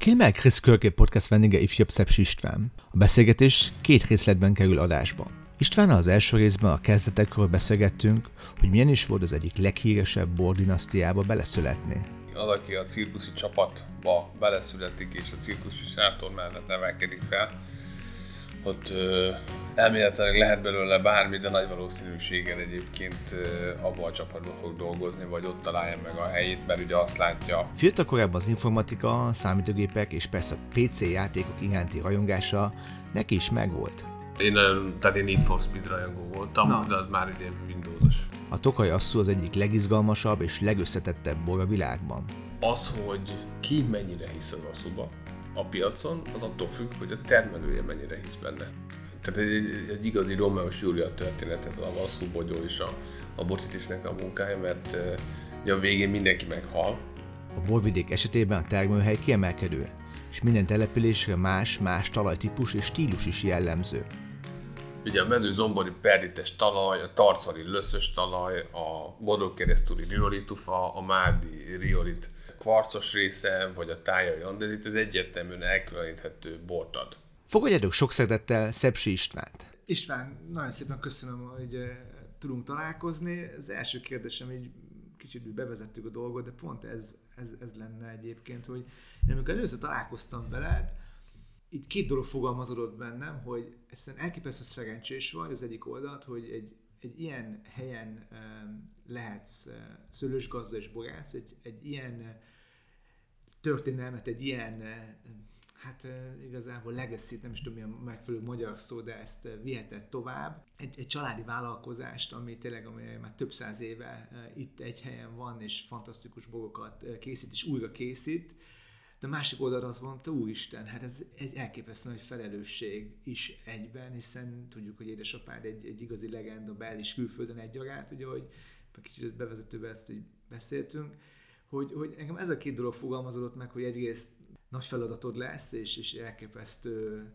Kilmel Chris Körké podcast vendége ifjabb Szepsi István. A beszélgetés két részletben kerül adásba. István az első részben a kezdetekről beszélgettünk, hogy milyen is volt az egyik leghíresebb bordinasztiába beleszületni. Az, aki a cirkuszi csapatba beleszületik és a cirkuszi sátor mellett nevelkedik fel, ott ö, elméletileg lehet belőle bármi, de nagy valószínűséggel egyébként ö, abban a csapatban fog dolgozni, vagy ott találja meg a helyét, mert ugye azt látja. Fiatal korában az informatika, számítógépek és persze a PC játékok iránti rajongása neki is megvolt. Én, tehát én Need for Speed rajongó voltam, Na. de az már ugye Windowsos. A Tokaj Asszú az egyik legizgalmasabb és legösszetettebb bor a világban. Az, hogy ki mennyire hisz az asszúba, a piacon, az attól függ, hogy a termelője mennyire hisz benne. Tehát egy, egy, egy igazi Romeo és Júlia történet ez a Vasszú Bogyó és a, a Botitisnek a munkája, mert uh, a végén mindenki meghal. A borvidék esetében a termőhely kiemelkedő, és minden településre más-más talajtípus és stílus is jellemző. Ugye a mezőzombori perdites talaj, a tarcali löszös talaj, a bodogkeresztúri riolitufa, a mádi riolit kvarcos része, vagy a tájai andezit, ez egyértelműen elkülöníthető bort ad. Fogadjátok sok szeretettel Szepsi Istvánt. István, nagyon szépen köszönöm, hogy eh, tudunk találkozni. Az első kérdésem, így kicsit bevezettük a dolgot, de pont ez, ez, ez lenne egyébként, hogy én amikor először találkoztam veled, itt két dolog fogalmazódott bennem, hogy ezt elképesztő szerencsés vagy az egyik oldalt, hogy egy, egy ilyen helyen um, lehetsz uh, szőlősgazda és borász, egy, egy ilyen történelmet, egy ilyen, eh, hát eh, igazából legacy nem is tudom mi a megfelelő magyar szó, de ezt eh, vihetett tovább. Egy, egy családi vállalkozást, ami tényleg ami már több száz éve itt egy helyen van, és fantasztikus bogokat készít, és újra készít. De a másik oldalra azt mondta, úristen, hát ez egy elképesztő nagy felelősség is egyben, hiszen tudjuk, hogy édesapád egy, egy igazi legenda bel és külföldön egyaránt, ugye, hogy kicsit bevezetőben ezt így beszéltünk, hogy, hogy engem ez a két dolog fogalmazódott meg, hogy egyrészt nagy feladatod lesz, és, és elképesztő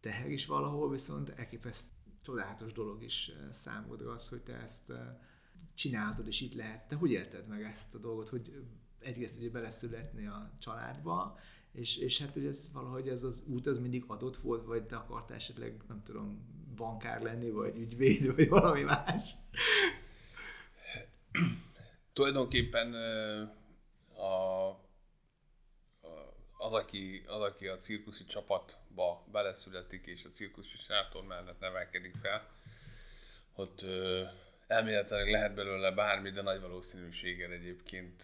teher is valahol, viszont elképesztő csodálatos dolog is eh, számodra az, hogy te ezt eh, csináltad, és itt lehetsz. Te hogy élted meg ezt a dolgot, hogy egyrészt ugye beleszületni a családba, és, és hát hogy ez valahogy ez az út az mindig adott volt, vagy te akartál esetleg, nem tudom, bankár lenni, vagy ügyvéd, vagy valami más? Tulajdonképpen a, az, aki, az, aki a cirkuszi csapatba beleszületik, és a cirkuszi sátor mellett nevelkedik fel, ott elméletileg lehet belőle bármi, de nagy valószínűséggel egyébként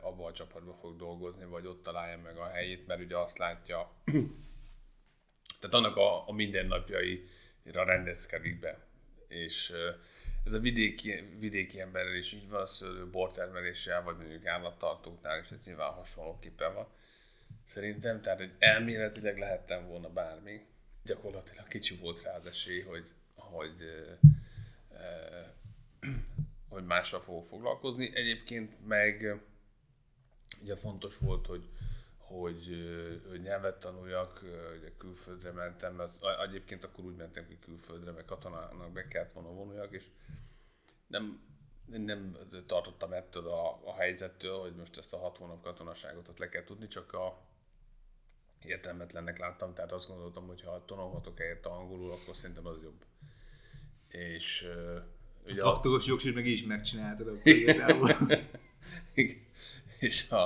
abba a csapatba fog dolgozni, vagy ott találja meg a helyét, mert ugye azt látja, tehát annak a, a mindennapjaira rendezkedik be. És ez a vidéki, vidéki emberrel is így van, szőlő bortermeléssel, vagy mondjuk állattartóknál is ez nyilván hasonlóképpen van. Szerintem, tehát hogy elméletileg lehettem volna bármi, gyakorlatilag kicsi volt rá az esély, hogy, hogy, eh, hogy mással fogok foglalkozni. Egyébként meg ugye fontos volt, hogy, hogy, hogy nyelvet tanuljak, ugye külföldre mentem, mert egyébként akkor úgy mentem ki külföldre, mert katonának be kellett volna vonuljak, és nem, nem tartottam ettől a, a helyzettől, hogy most ezt a hat hónap katonaságot ott le kell tudni, csak a értelmetlennek láttam, tehát azt gondoltam, hogy ha tanulhatok helyett a angolul, akkor szerintem az jobb. És ugye a traktoros jogsít meg is megcsináltad akkor és a,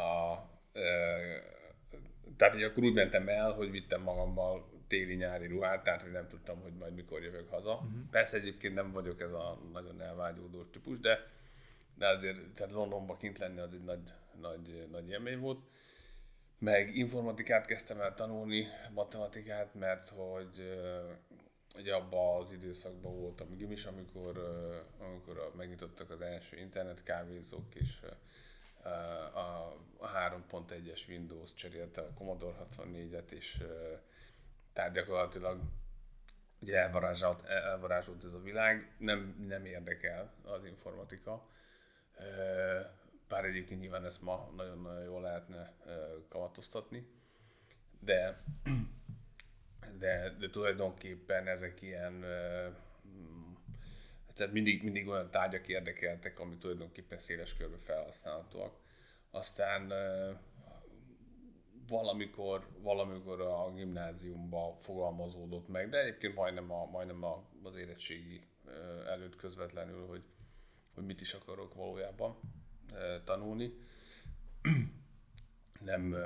a, tehát hogy akkor úgy mentem el, hogy vittem magammal téli-nyári ruhát, tehát hogy nem tudtam, hogy majd mikor jövök haza. Uh-huh. Persze egyébként nem vagyok ez a nagyon elvágyódós típus, de, de azért tehát Londonban kint lenni az egy nagy, nagy, nagy élmény volt. Meg informatikát kezdtem el tanulni, matematikát, mert hogy ugye abban az időszakban voltam gimis, amikor, amikor megnyitottak az első internet kávézók, és a 3.1-es Windows cserélte a Commodore 64-et, és tehát gyakorlatilag ugye elvarázsolt, elvarázsolt ez a világ, nem, nem érdekel az informatika. Bár egyébként nyilván ezt ma nagyon-nagyon jól lehetne kamatoztatni, de, de, de tulajdonképpen ezek ilyen tehát mindig, mindig olyan tárgyak érdekeltek, ami tulajdonképpen széles körbe felhasználhatóak. Aztán valamikor, valamikor a gimnáziumban fogalmazódott meg, de egyébként majdnem, a, majdnem a, az érettségi előtt közvetlenül, hogy, hogy mit is akarok valójában tanulni. Nem,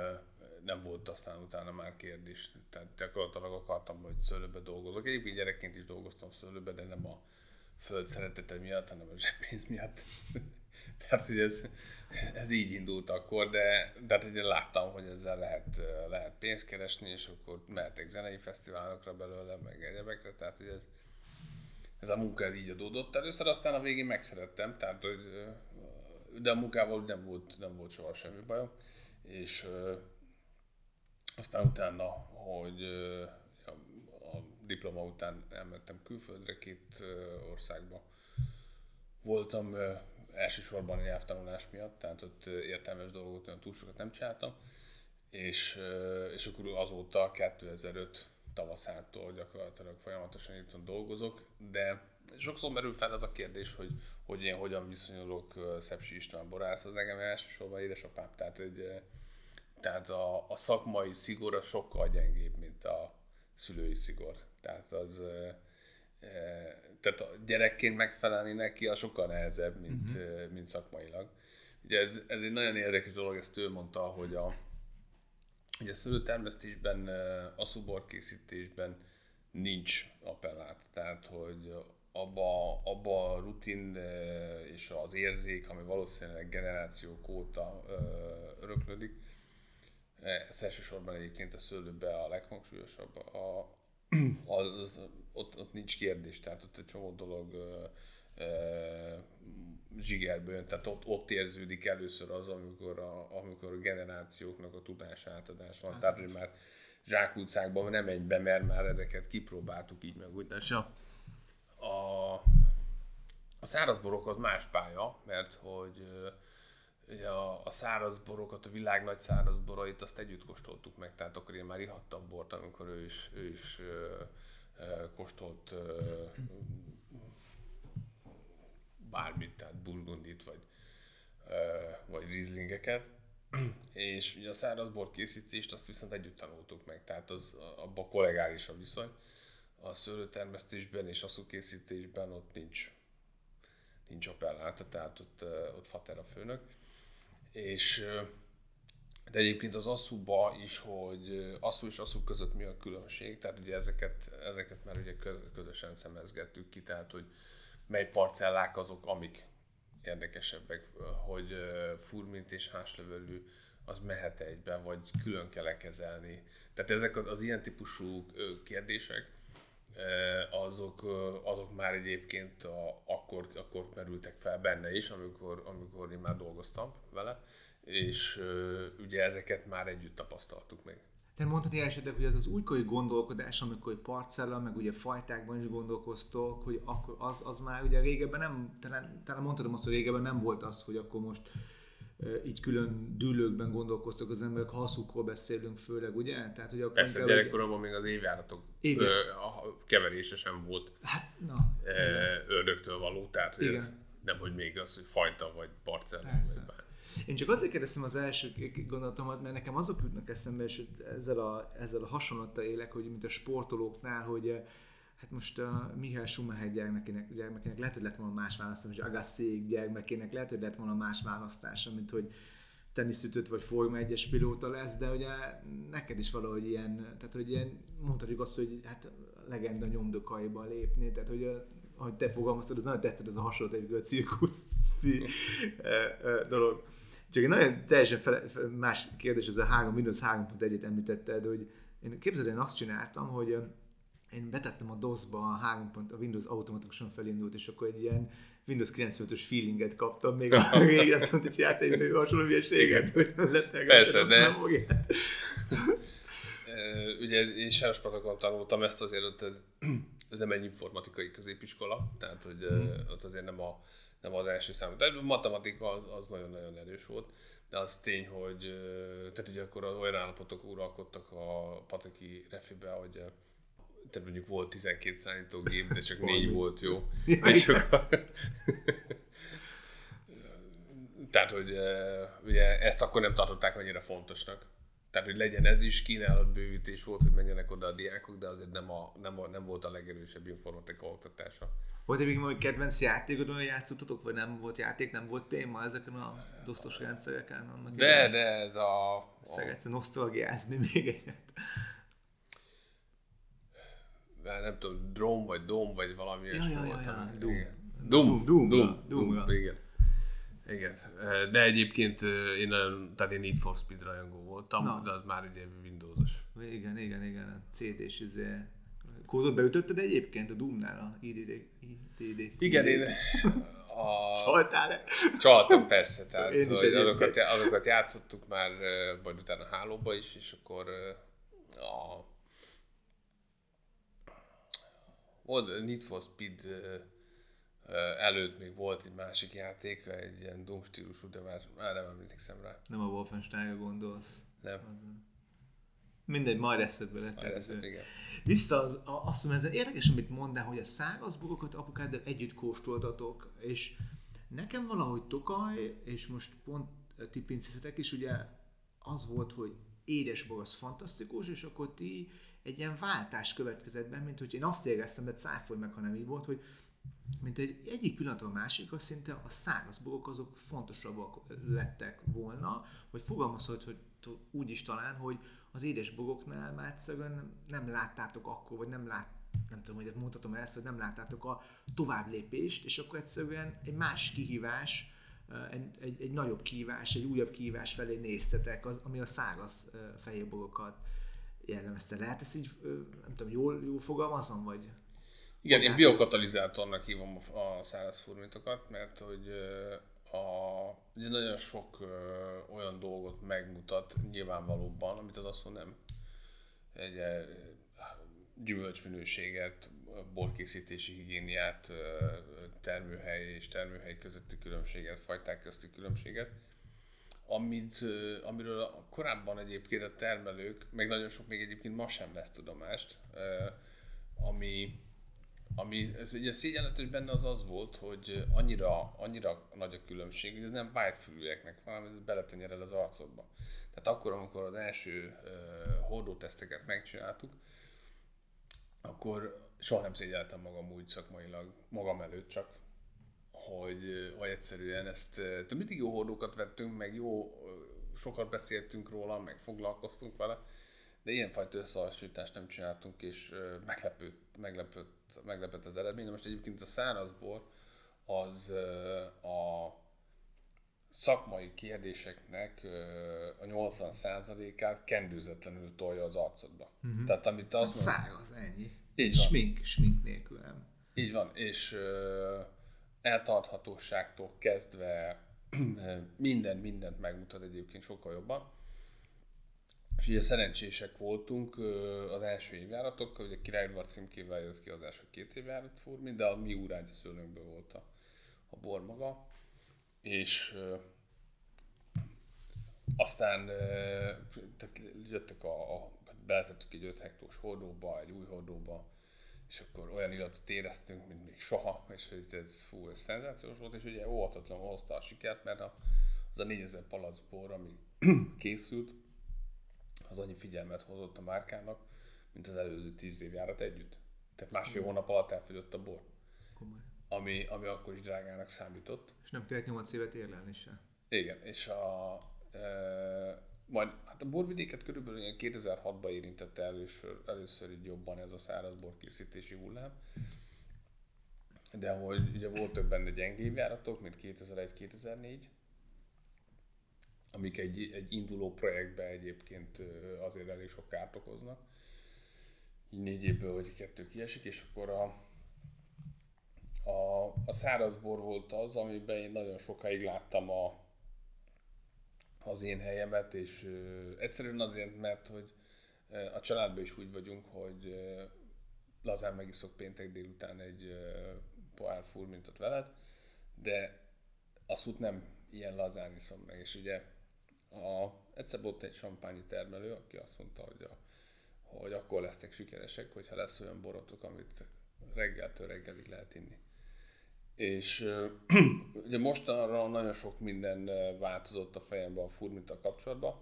nem volt aztán utána már kérdés. Tehát gyakorlatilag akartam, hogy szőlőbe dolgozok. Egyébként gyerekként is dolgoztam szőlőbe, de nem a föld szeretete miatt, hanem a zseppénz miatt. Tehát, hogy ez, ez így indult akkor, de, de hát ugye láttam, hogy ezzel lehet, lehet pénzt keresni, és akkor mehetek zenei fesztiválokra belőle, meg egyebekre, tehát hogy ez, ez a munka ez így adódott először, aztán a végén megszerettem, tehát hogy, de a munkával nem volt, nem volt soha semmi bajom, és aztán utána, hogy a diploma után elmentem külföldre, két országba voltam, elsősorban nyelvtanulás miatt, tehát ott értelmes dolgot olyan túl sokat nem csináltam, és, és akkor azóta 2005 tavaszától gyakorlatilag folyamatosan itt dolgozok, de sokszor merül fel az a kérdés, hogy, hogy én hogyan viszonyulok Szepsi István borászhoz, nekem elsősorban édesapám, tehát, egy, tehát a, a szakmai szigor a sokkal gyengébb, mint a szülői szigor. Tehát az, tehát a gyerekként megfelelni neki, az sokkal nehezebb, mint, uh-huh. mint szakmailag. Ugye ez, ez egy nagyon érdekes dolog, ezt ő mondta, hogy a, ugye a szőlőtermesztésben, a szubor készítésben nincs appellát, tehát hogy abba, abba a rutin és az érzék, ami valószínűleg generációk óta öröklődik, ez elsősorban egyébként a szőlőbe a leghangsúlyosabb, a, az, ott, ott nincs kérdés, tehát ott egy csomó dolog ö, ö, zsigerből jön, tehát ott, ott érződik először az, amikor a, amikor a generációknak a tudás átadás van, tehát hogy már zsákutcákban nem egy be, mert már ezeket kipróbáltuk így meg úgy. És a, a, a szárazborok az más pálya, mert hogy a, a száraz borokat, a világ nagy száraz borait, azt együtt kóstoltuk meg, tehát akkor én már ihattam bort, amikor ő is, ő is ö, ö, kóstolt ö, bármit, tehát burgundit, vagy, ö, vagy rizlingeket. És ugye a száraz bor készítést azt viszont együtt tanultuk meg, tehát az, abban kollegális a viszony. A szőlőtermesztésben és készítésben ott nincs nincs appelláta, tehát ott, ott fater a főnök és de egyébként az asszúba is, hogy asszú és asszú között mi a különbség, tehát ugye ezeket, ezeket már ugye közösen szemezgettük ki, tehát hogy mely parcellák azok, amik érdekesebbek, hogy furmint és háslevelű az mehet egybe, vagy külön kell kezelni. Tehát ezek az, az ilyen típusú kérdések, azok, azok már egyébként a, akkor, akkor merültek fel benne is, amikor, amikor én már dolgoztam vele, és ugye ezeket már együtt tapasztaltuk meg. Te mondtad esetleg, hogy az az újkori gondolkodás, amikor parcella, meg ugye fajtákban is gondolkoztok, hogy akkor az, az már ugye régebben nem, talán, talán mondhatom azt, hogy régebben nem volt az, hogy akkor most így külön dűlőkben gondolkoztak az emberek, ha haszukról beszélünk főleg, ugye? Tehát, hogy akkor Persze, gyerekkoromban még az évjáratok Igen. a keverése sem volt hát, na, ördögtől való, tehát hogy ez nem, hogy még az, hogy fajta vagy parcella. Vagy én csak azért kérdeztem az első gondolatomat, mert nekem azok jutnak eszembe, és ezzel a, ezzel a hasonlattal élek, hogy mint a sportolóknál, hogy hát most a Mihály Schumacher gyermekének, gyermekének lehet, hogy lett volna más választás, vagy Agasszék gyermekének lehet, hogy lett volna más választása, mint hogy teniszütött vagy Forma 1-es pilóta lesz, de ugye neked is valahogy ilyen, tehát hogy ilyen, mondhatjuk azt, hogy hát legenda nyomdokaiba lépni, tehát hogy ahogy te fogalmaztad, az nagyon tetszett ez a hasonlat, a cirkusz dolog. Csak egy nagyon teljesen fele, más kérdés, ez a 3, Windows 3.1-et említetted, hogy én képzeld, én azt csináltam, hogy én betettem a DOS-ba a 3. Pont, a Windows automatikusan felindult, és akkor egy ilyen Windows 95-ös feelinget kaptam, még a régen tudtam, hogy csinált egy hasonló hülyeséget, hogy Persze, de... Ugye én Sárospatakon tanultam ezt azért, ott ez nem egy informatikai középiskola, tehát hogy hmm. ott azért nem, a, nem az első számú. De a matematika az, az nagyon-nagyon erős volt, de az tény, hogy tehát ugye akkor olyan állapotok uralkodtak a pataki refibe, hogy tehát mondjuk volt 12 szállítógép, de csak 4 volt jó. És akkor, tehát, hogy ugye ezt akkor nem tartották annyira fontosnak. Tehát, hogy legyen ez is, kínálatbővítés volt, hogy menjenek oda a diákok, de azért nem, a, nem, a, nem volt a legerősebb informatika oktatása. Volt egy még kedvenc játékod, olyan játszottatok, vagy nem volt játék, nem volt téma ezeken a dosztos rendszereken? Annak de, idején? de ez a... a... Szeretsz nosztalgiázni még egyet? Nem tudom, Drone vagy Dom vagy valami ja, ja, ja, ja. Doom. Doom. Doom. Doom. Doom. Doom. Igen. Igen, de egyébként én nagyon, tehát én Need for Speed rajongó voltam, Na. de az már ugye Windows-os. Igen, igen, igen, a CD-s izé, kódot beütötted egyébként a Doom-nál a IDD? IDD igen, én a... Csaltál-e? Csaltam persze, tehát én is azokat, azokat játszottuk már, vagy utána hálóba is, és akkor a volt Need for Speed előtt még volt egy másik játék, egy ilyen Doom stílusú, de már, már nem emlékszem rá. Nem a Wolfenstein-ra gondolsz? Nem. Mindegy, majd eszedbe lett. Majd eszed, igen. Vissza, az, azt mondom, ez érdekes, amit mondtál, hogy a száraz bogokat apukáddal együtt kóstoltatok, és nekem valahogy Tokaj, és most pont ti pincészetek is, ugye az volt, hogy édes bor az fantasztikus, és akkor ti egy ilyen váltás következett be, mint hogy én azt éreztem, de cáfolj meg, ha nem így volt, hogy mint egy egyik pillanatról másikra szinte a száraz borok azok fontosabbak lettek volna, hogy fogalmazhat, hogy úgy is talán, hogy az édes boroknál már egyszerűen nem, láttátok akkor, vagy nem lát, nem tudom, hogy mondhatom ezt, hogy nem láttátok a tovább lépést, és akkor egyszerűen egy más kihívás, egy, egy, egy nagyobb kihívás, egy újabb kihívás felé néztetek, az, ami a száraz fehérborokat jellemezte. Lehet ezt így, nem tudom, jól, jól fogalmazom, vagy? Igen, én biokatalizátornak hívom a száraz furmintokat, mert hogy a, ugye nagyon sok ö, olyan dolgot megmutat nyilvánvalóban, amit az asszony nem. Egy gyümölcsminőséget, borkészítési higiéniát, termőhely és termőhely közötti különbséget, fajták közti különbséget, amit, amiről korábban egyébként a termelők, meg nagyon sok még egyébként ma sem vesz tudomást, ami, ami ez ugye szégyenletes benne az az volt, hogy annyira, annyira nagy a különbség, hogy ez nem vágyfülűeknek hanem ez beletenyerel az arcodba. Tehát akkor, amikor az első hordóteszteket megcsináltuk, akkor soha nem szégyeltem magam úgy szakmailag, magam előtt csak, hogy, hogy egyszerűen ezt, mindig jó hordókat vettünk, meg jó, sokat beszéltünk róla, meg foglalkoztunk vele, de ilyenfajta összehasonlítást nem csináltunk, és meglepőt, meglepőt meglepett az eredmény. De most egyébként a szárazbor az a szakmai kérdéseknek a 80%-át kendőzetlenül tolja az arcodba. Uh-huh. Tehát amit azt mondom, Száraz, ennyi. Így smink, van. smink nélkül nem. Így van, és uh, eltarthatóságtól kezdve minden, mindent megmutat egyébként sokkal jobban. És ugye szerencsések voltunk az első évjáratokkal, ugye Királyudvar címkével jött ki az első két évjárat furmi, de a mi úrágyi szőlőnkből volt a, a bor maga. És aztán tehát jöttek a, a beletettük egy 5 hektós hordóba, egy új hordóba, és akkor olyan illatot éreztünk, mint még soha, és hogy ez fú, ez szenzációs volt, és ugye óvatatlanul hozta a sikert, mert a, az a 4000 bor, ami készült, az annyi figyelmet hozott a márkának, mint az előző tíz év járat együtt. Tehát másfél hónap alatt elfogyott a bor. Komoly. Ami, ami akkor is drágának számított. És nem kellett 8 évet érlelni se. Igen, és a, majd hát a borvidéket körülbelül 2006-ban érintette először, először így jobban ez a száraz borkészítési hullám. De hogy ugye volt több benne gyengébb járatok, mint 2001-2004, amik egy, egy induló projektbe egyébként azért elég sok kárt okoznak. Így négy évből, hogy kettő kiesik, és akkor a, a, a szárazbor volt az, amiben én nagyon sokáig láttam a, az én helyemet, és ö, egyszerűen azért, mert hogy a családban is úgy vagyunk, hogy ö, lazán megiszok péntek délután egy ö, pohár furmintot veled, de azt nem ilyen lazán iszom meg, és ugye a, egyszer volt egy sampányi termelő, aki azt mondta, hogy, a, hogy akkor lesznek sikeresek, hogyha lesz olyan borotok, amit reggeltől reggelig lehet inni. És ugye mostanra nagyon sok minden változott a fejemben a furmita kapcsolatban,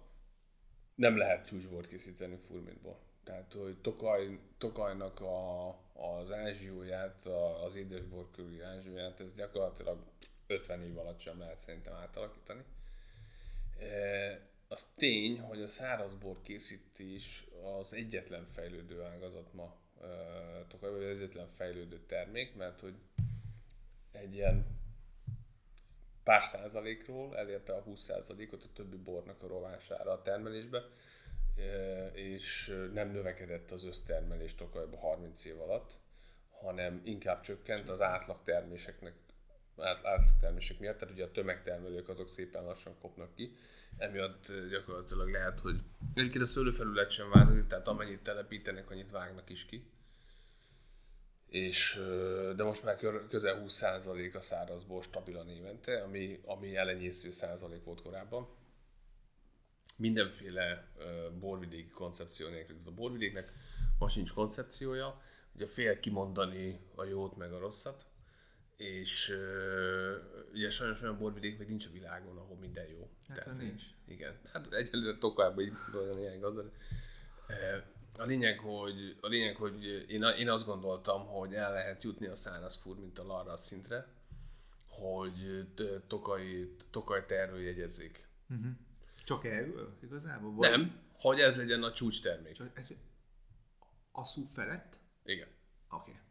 nem lehet csúcsbort készíteni furmitból. Tehát, hogy Tokaj, Tokajnak a, az ázsióját, az édesbor körüli ázsióját, ez gyakorlatilag 50 év alatt sem lehet szerintem átalakítani. E, az tény, hogy a szárazbor készítés az egyetlen fejlődő ágazat ma e, Tokaj, vagy az egyetlen fejlődő termék, mert hogy egy ilyen pár százalékról elérte a 20 százalékot a többi bornak a rovására a termelésbe, és nem növekedett az össztermelés Tokajba 30 év alatt, hanem inkább csökkent az átlag terméseknek átlagtermések miatt, tehát ugye a tömegtermelők azok szépen lassan kopnak ki, emiatt gyakorlatilag lehet, hogy egyébként a szőlőfelület sem változik, tehát amennyit telepítenek, annyit vágnak is ki. És, de most már közel 20% a szárazból stabilan évente, ami, ami elenyésző százalék volt korábban. Mindenféle borvidéki koncepció nélkül. A borvidéknek ma sincs koncepciója, ugye fél kimondani a jót meg a rosszat, és uh, ugye sajnos olyan borvidék még nincs a világon, ahol minden jó. Hát Tehát, nincs. Igen, hát egyelőre Tokajban így gazda. A lényeg, hogy, a lényeg, hogy én, én azt gondoltam, hogy el lehet jutni a száraz furmintal arra a szintre, hogy Tokaj, Tokaj terről jegyezzék. Uh-huh. Csak erről igazából? Vagy? Nem, hogy ez legyen a csúcs termék. Csak ez szú felett? Igen. Oké. Okay.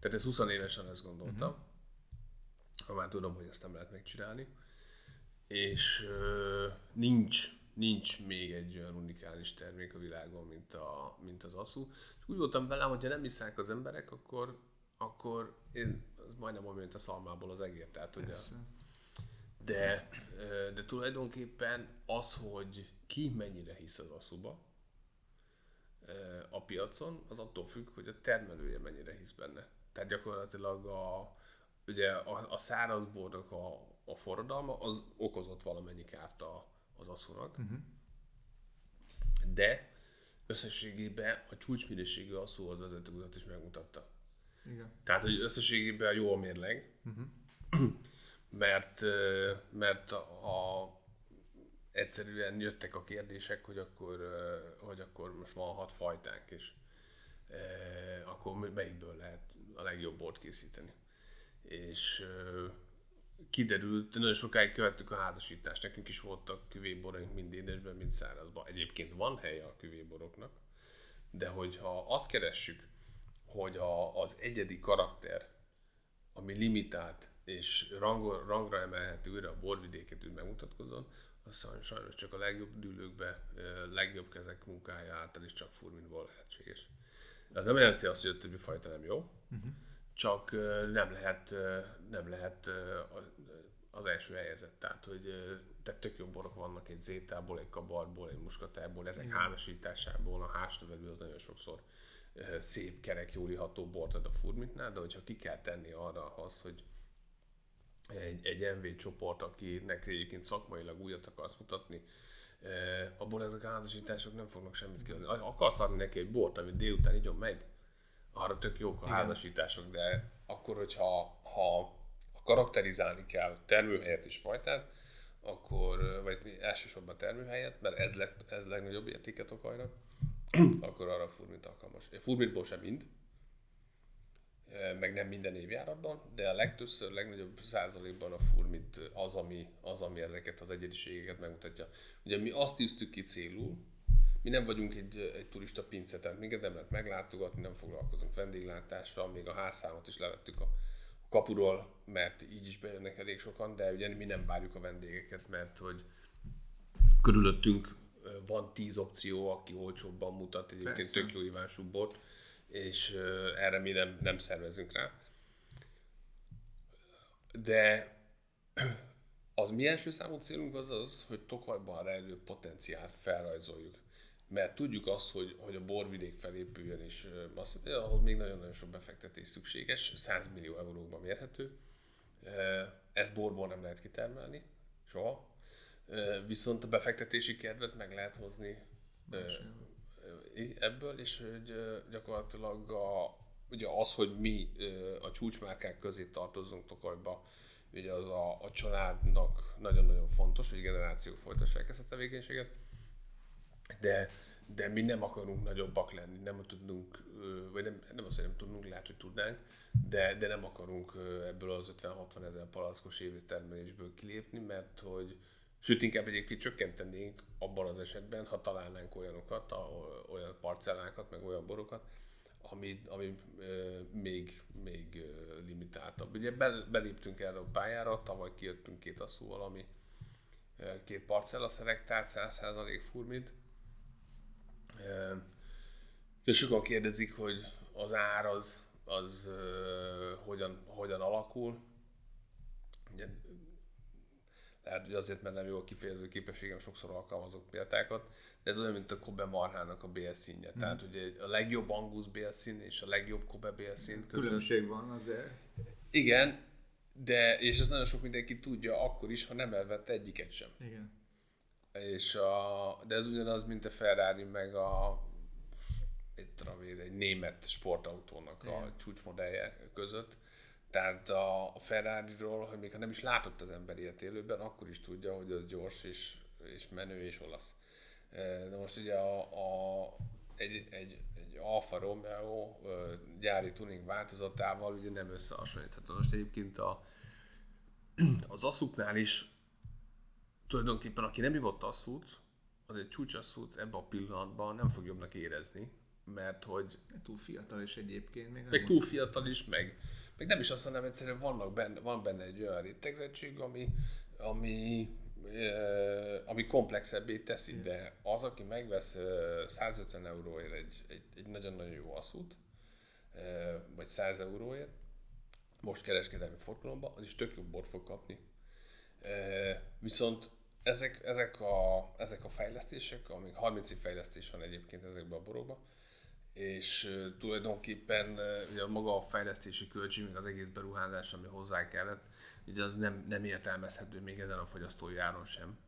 Tehát ez 20 évesen ezt gondoltam. Uh-huh ha már tudom, hogy ezt nem lehet megcsinálni. És uh, nincs, nincs még egy olyan unikális termék a világon, mint, a, mint az. És úgy voltam velem, hogy ha nem hiszák az emberek, akkor, akkor én, az majdnem olyan, mint a szalmából az egér. Tehát, a, de, de tulajdonképpen az, hogy ki mennyire hisz az aszuba a piacon, az attól függ, hogy a termelője mennyire hisz benne. Tehát gyakorlatilag a, ugye a, a szárazbornak a, a forradalma, az okozott valamennyi kárt a, az asszónak. Uh-huh. De összességében a csúcsminőségű asszó az vezetőutat is megmutatta. Igen. Tehát, hogy összességében jól mérleg, uh-huh. mert, mert a, a, egyszerűen jöttek a kérdések, hogy akkor, hogy akkor most van hat fajtánk, és akkor melyikből lehet a legjobb bort készíteni és kiderült, nagyon sokáig követtük a házasítást, nekünk is voltak küvéboraink mind édesben, mind szárazban. Egyébként van helye a küvéboroknak, de hogyha azt keressük, hogy a, az egyedi karakter, ami limitált és rangol, rangra emelhető újra a borvidéket úgy megmutatkozzon, az sajnos csak a legjobb dűlőkbe, legjobb kezek munkája által is csak furminból lehetséges. Ez nem jelenti azt, hogy a többi fajta nem jó, uh-huh csak nem lehet, nem lehet az első helyezett. Tehát, hogy tehát tök jó borok vannak egy zétából, egy kabarból, egy muskatából, ezek Igen. házasításából, a háztövelő az nagyon sokszor szép, kerek, jól iható bort ad a furmitnál, de hogyha ki kell tenni arra az, hogy egy, egy MV csoport, akinek egyébként szakmailag újat akarsz mutatni, abból ezek a házasítások nem fognak semmit kiadni. Akarsz adni neki egy bort, amit délután igyon meg, arra tök jók a Igen. házasítások, de akkor, hogyha ha karakterizálni kell termőhelyet és fajtát, akkor, vagy elsősorban termőhelyet, mert ez, leg, ez legnagyobb értéket okajnak, akkor arra a furmit alkalmas. A furmitból sem mind, meg nem minden évjáratban, de a legtöbbször, legnagyobb százalékban a furmit az, ami, az, ami ezeket az egyediségeket megmutatja. Ugye mi azt tűztük ki célul, mi nem vagyunk egy, egy turista pince, tehát minket nem lehet meglátogatni, nem foglalkozunk vendéglátással, még a házszámot is levettük a kapuról, mert így is bejönnek elég sokan, de ugye mi nem várjuk a vendégeket, mert hogy körülöttünk van tíz opció, aki olcsóbban mutat egyébként Persze. tök jó ívású bort, és erre mi nem, nem szervezünk rá. De az mi első számú célunk az az, hogy Tokajban rejlő potenciált felrajzoljuk mert tudjuk azt, hogy, hogy a borvidék felépüljön, és mondja, ahhoz még nagyon-nagyon sok befektetés szükséges, 100 millió euróban mérhető. Ezt borból nem lehet kitermelni, soha. Viszont a befektetési kedvet meg lehet hozni ebből, és hogy gyakorlatilag a, ugye az, hogy mi a csúcsmárkák közé tartozunk Tokajba, ugye az a, a családnak nagyon-nagyon fontos, hogy generációk folytassák ezt a tevékenységet de, de mi nem akarunk nagyobbak lenni, nem tudunk, vagy nem, nem azt, hogy nem tudunk, lehet, hogy tudnánk, de, de nem akarunk ebből az 50-60 ezer palackos évi termelésből kilépni, mert hogy Sőt, inkább egyébként csökkentenénk abban az esetben, ha találnánk olyanokat, a, olyan parcellákat, meg olyan borokat, ami, ami e, még, még limitáltabb. Ugye beléptünk erre a pályára, tavaly kijöttünk két asszúval, ami e, két parcella szelektált, 100% furmit. E, sokan kérdezik, hogy az ár az, az e, hogyan, hogyan alakul. Ugye lehet, hogy azért, mert nem jó a kifejező képességem, sokszor alkalmazok példákat, de ez olyan, mint a Kobe marhának a bélszínje. Mm. Tehát ugye a legjobb Angus bélszín és a legjobb Kobe bélszín között. Különbség van azért. Igen, de, és ez nagyon sok mindenki tudja akkor is, ha nem elvette egyiket sem. Igen. És a, de ez ugyanaz, mint a Ferrari, meg a itt egy német sportautónak Igen. a csúcsmodellje között tehát a Ferrari-ról, hogy még ha nem is látott az ember ilyet élőben, akkor is tudja, hogy az gyors és, és menő és olasz. De most ugye a, a, egy, egy, egy Alfa Romeo gyári tuning változatával ugye nem összehasonlítható. Most egyébként a, az asszuknál is tulajdonképpen aki nem ivott asszút, az egy csúcsasszút ebben a pillanatban nem fog jobbnak érezni, mert hogy... Túl fiatal is egyébként. Még meg túl fiatal is, meg, meg nem is azt mondom, egyszerűen vannak benne, van benne egy olyan rétegzettség, ami, ami, ami komplexebbé teszi, de az, aki megvesz 150 euróért egy, egy, egy nagyon-nagyon jó aszút, vagy 100 euróért, most kereskedelmi forgalomban, az is tök jó bort fog kapni. Viszont ezek, ezek, a, ezek a fejlesztések, amik 30 fejlesztés van egyébként ezekben a borokban, és tulajdonképpen ugye maga a fejlesztési költség, még az egész beruházás, ami hozzá kellett, ugye az nem, nem értelmezhető még ezen a fogyasztói áron sem,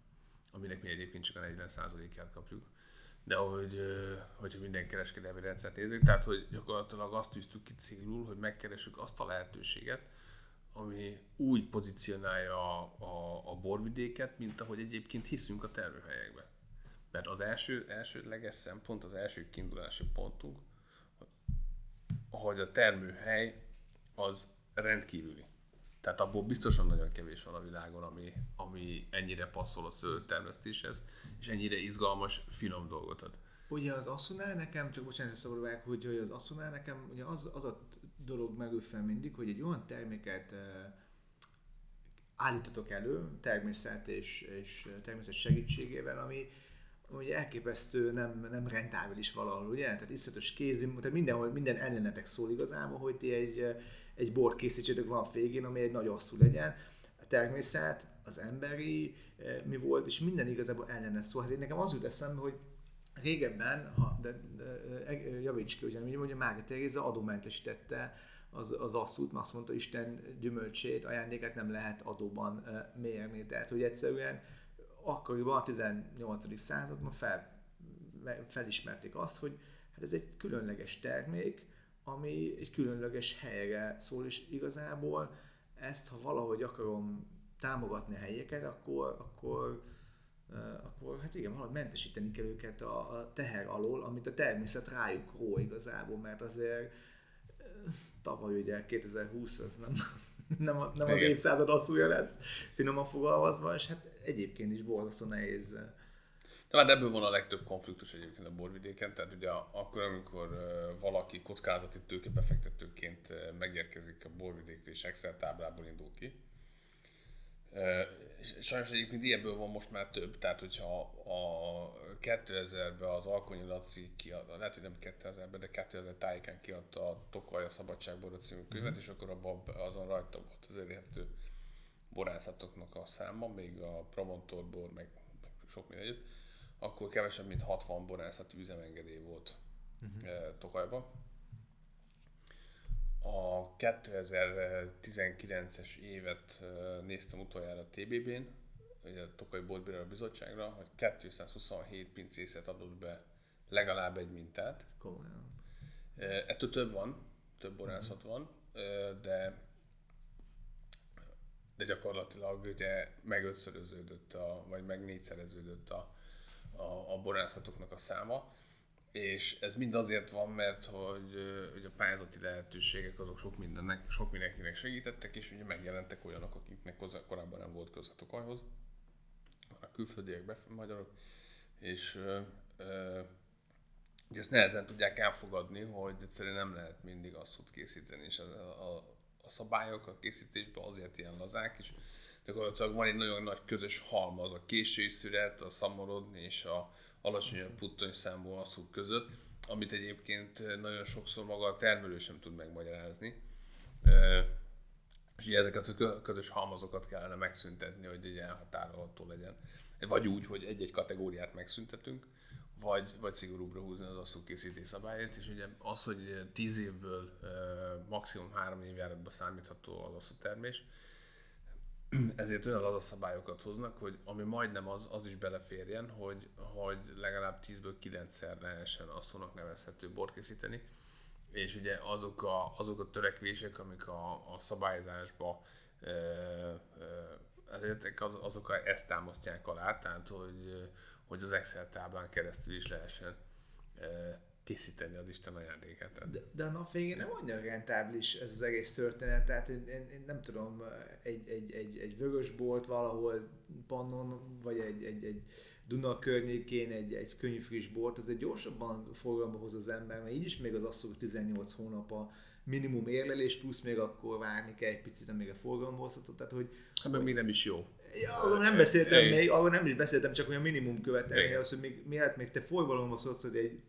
aminek mi egyébként csak a 40%-át kapjuk. De hogy, hogyha minden kereskedelmi rendszert nézzük, tehát hogy gyakorlatilag azt tűztük ki célul, hogy megkeressük azt a lehetőséget, ami úgy pozícionálja a, a, a borvidéket, mint ahogy egyébként hiszünk a termőhelyekben. Mert az első, elsődleges szempont, az első kiindulási pontunk, hogy a termőhely az rendkívüli. Tehát abból biztosan nagyon kevés van a világon, ami, ami ennyire passzol a szőlő termesztéshez, és ennyire izgalmas, finom dolgot ad. Ugye az asszunál nekem, csak bocsánat, szabadulják, hogy, hogy az asszunál nekem ugye az, az a dolog megül fel mindig, hogy egy olyan terméket állítatok elő természet és, és természet segítségével, ami, ugye elképesztő nem, nem rentábilis valahol, ugye? Tehát iszatos kézi, tehát mindenhol, minden ellenetek szól igazából, hogy ti egy, egy bort készítsétek van a végén, ami egy nagy asszú legyen. A természet, az emberi, mi volt, és minden igazából ellene szól. Hát én nekem az jut eszembe, hogy régebben, ha, de, de, de javíts ki, ugye, mondja, Mária Teréza adómentesítette az, az asszút, mert azt mondta, Isten gyümölcsét, ajándékát nem lehet adóban uh, mérni. Tehát, hogy egyszerűen akkoriban a 18. században fel, felismerték azt, hogy hát ez egy különleges termék, ami egy különleges helyre szól, és igazából ezt, ha valahogy akarom támogatni a helyeket, akkor, akkor, akkor hát igen, valahogy mentesíteni kell őket a, a teher alól, amit a természet rájuk ró igazából, mert azért tavaly ugye 2020 az nem, nem, a, nem az évszázad asszúja lesz, finoman fogalmazva, és hát egyébként is borzasztó nehéz. Hát ebből van a legtöbb konfliktus egyébként a borvidéken, tehát ugye akkor, amikor valaki kockázati tőkebefektetőként megérkezik a borvidékre és Excel táblából indul ki, Sajnos egyébként ilyenből van most már több, tehát hogyha a 2000-ben az Alkonyi Laci kiadta, lehet, hogy nem 2000-ben, de 2000 tájéken kiadta a Tokaj a Szabadságborra című könyvet, mm. és akkor abban azon rajta volt az elérhető borászatoknak a száma, még a Promontorbor, meg, meg sok minden akkor kevesebb, mint 60 borászati üzemengedély volt uh-huh. Tokajban 2019-es évet néztem utoljára a TBB-n, a Tokai Boltbíró Bizottságra, hogy 227 pincészet adott be legalább egy mintát. Komolyan. Ettől több van, több borászat van, de de gyakorlatilag ugye megötszöröződött, a, vagy meg négyszereződött a, a, a borászatoknak a száma, és ez mind azért van, mert hogy, hogy a pályázati lehetőségek azok sok, mindennek, sok mindenkinek segítettek, és ugye megjelentek olyanok, akiknek korábban nem volt köze a tokajhoz, a külföldiek, bef- magyarok, és ö, ugye ezt nehezen tudják elfogadni, hogy egyszerűen nem lehet mindig asszút készíteni, és a, a, a szabályok a készítésben azért ilyen lazák, és gyakorlatilag van egy nagyon nagy közös halmaz, a késői szüret, a szamorodni és a alacsonyabb puttony számú asszuk között, amit egyébként nagyon sokszor maga a termelő sem tud megmagyarázni. És ezeket a közös halmazokat kellene megszüntetni, hogy egy elhatárolható legyen. Vagy úgy, hogy egy-egy kategóriát megszüntetünk, vagy, vagy szigorúbbra húzni az asszú készítés szabályát, és ugye az, hogy 10 évből maximum 3 évjáratban számítható az asszú termés, ezért olyan laza szabályokat hoznak, hogy ami majdnem az, az is beleférjen, hogy, hogy legalább 10-ből 9-szer lehessen asszónak nevezhető bort készíteni, és ugye azok a, azok a törekvések, amik a, a szabályzásba e, e, az, azok ezt támasztják alá, tehát hogy, hogy az Excel táblán keresztül is lehessen e, készíteni az Isten ajándékát. De, de a nap végén nem annyira rentáblis ez az egész történet, tehát én, én, én nem tudom, egy, egy, egy, egy vörös bolt valahol Pannon, vagy egy, egy, egy Duna környékén egy, egy könnyű friss bort, az egy gyorsabban forgalomba hoz az ember, mert így is még az asszony 18 hónap a minimum érlelés, plusz még akkor várni kell egy picit, amíg a forgalomba hozható, tehát hogy... Hát meg még nem is jó. Ja, arról nem beszéltem még, arról nem is beszéltem, csak olyan minimum követelmény az, hogy még, mielőtt még te forgalomba szólsz, hogy egy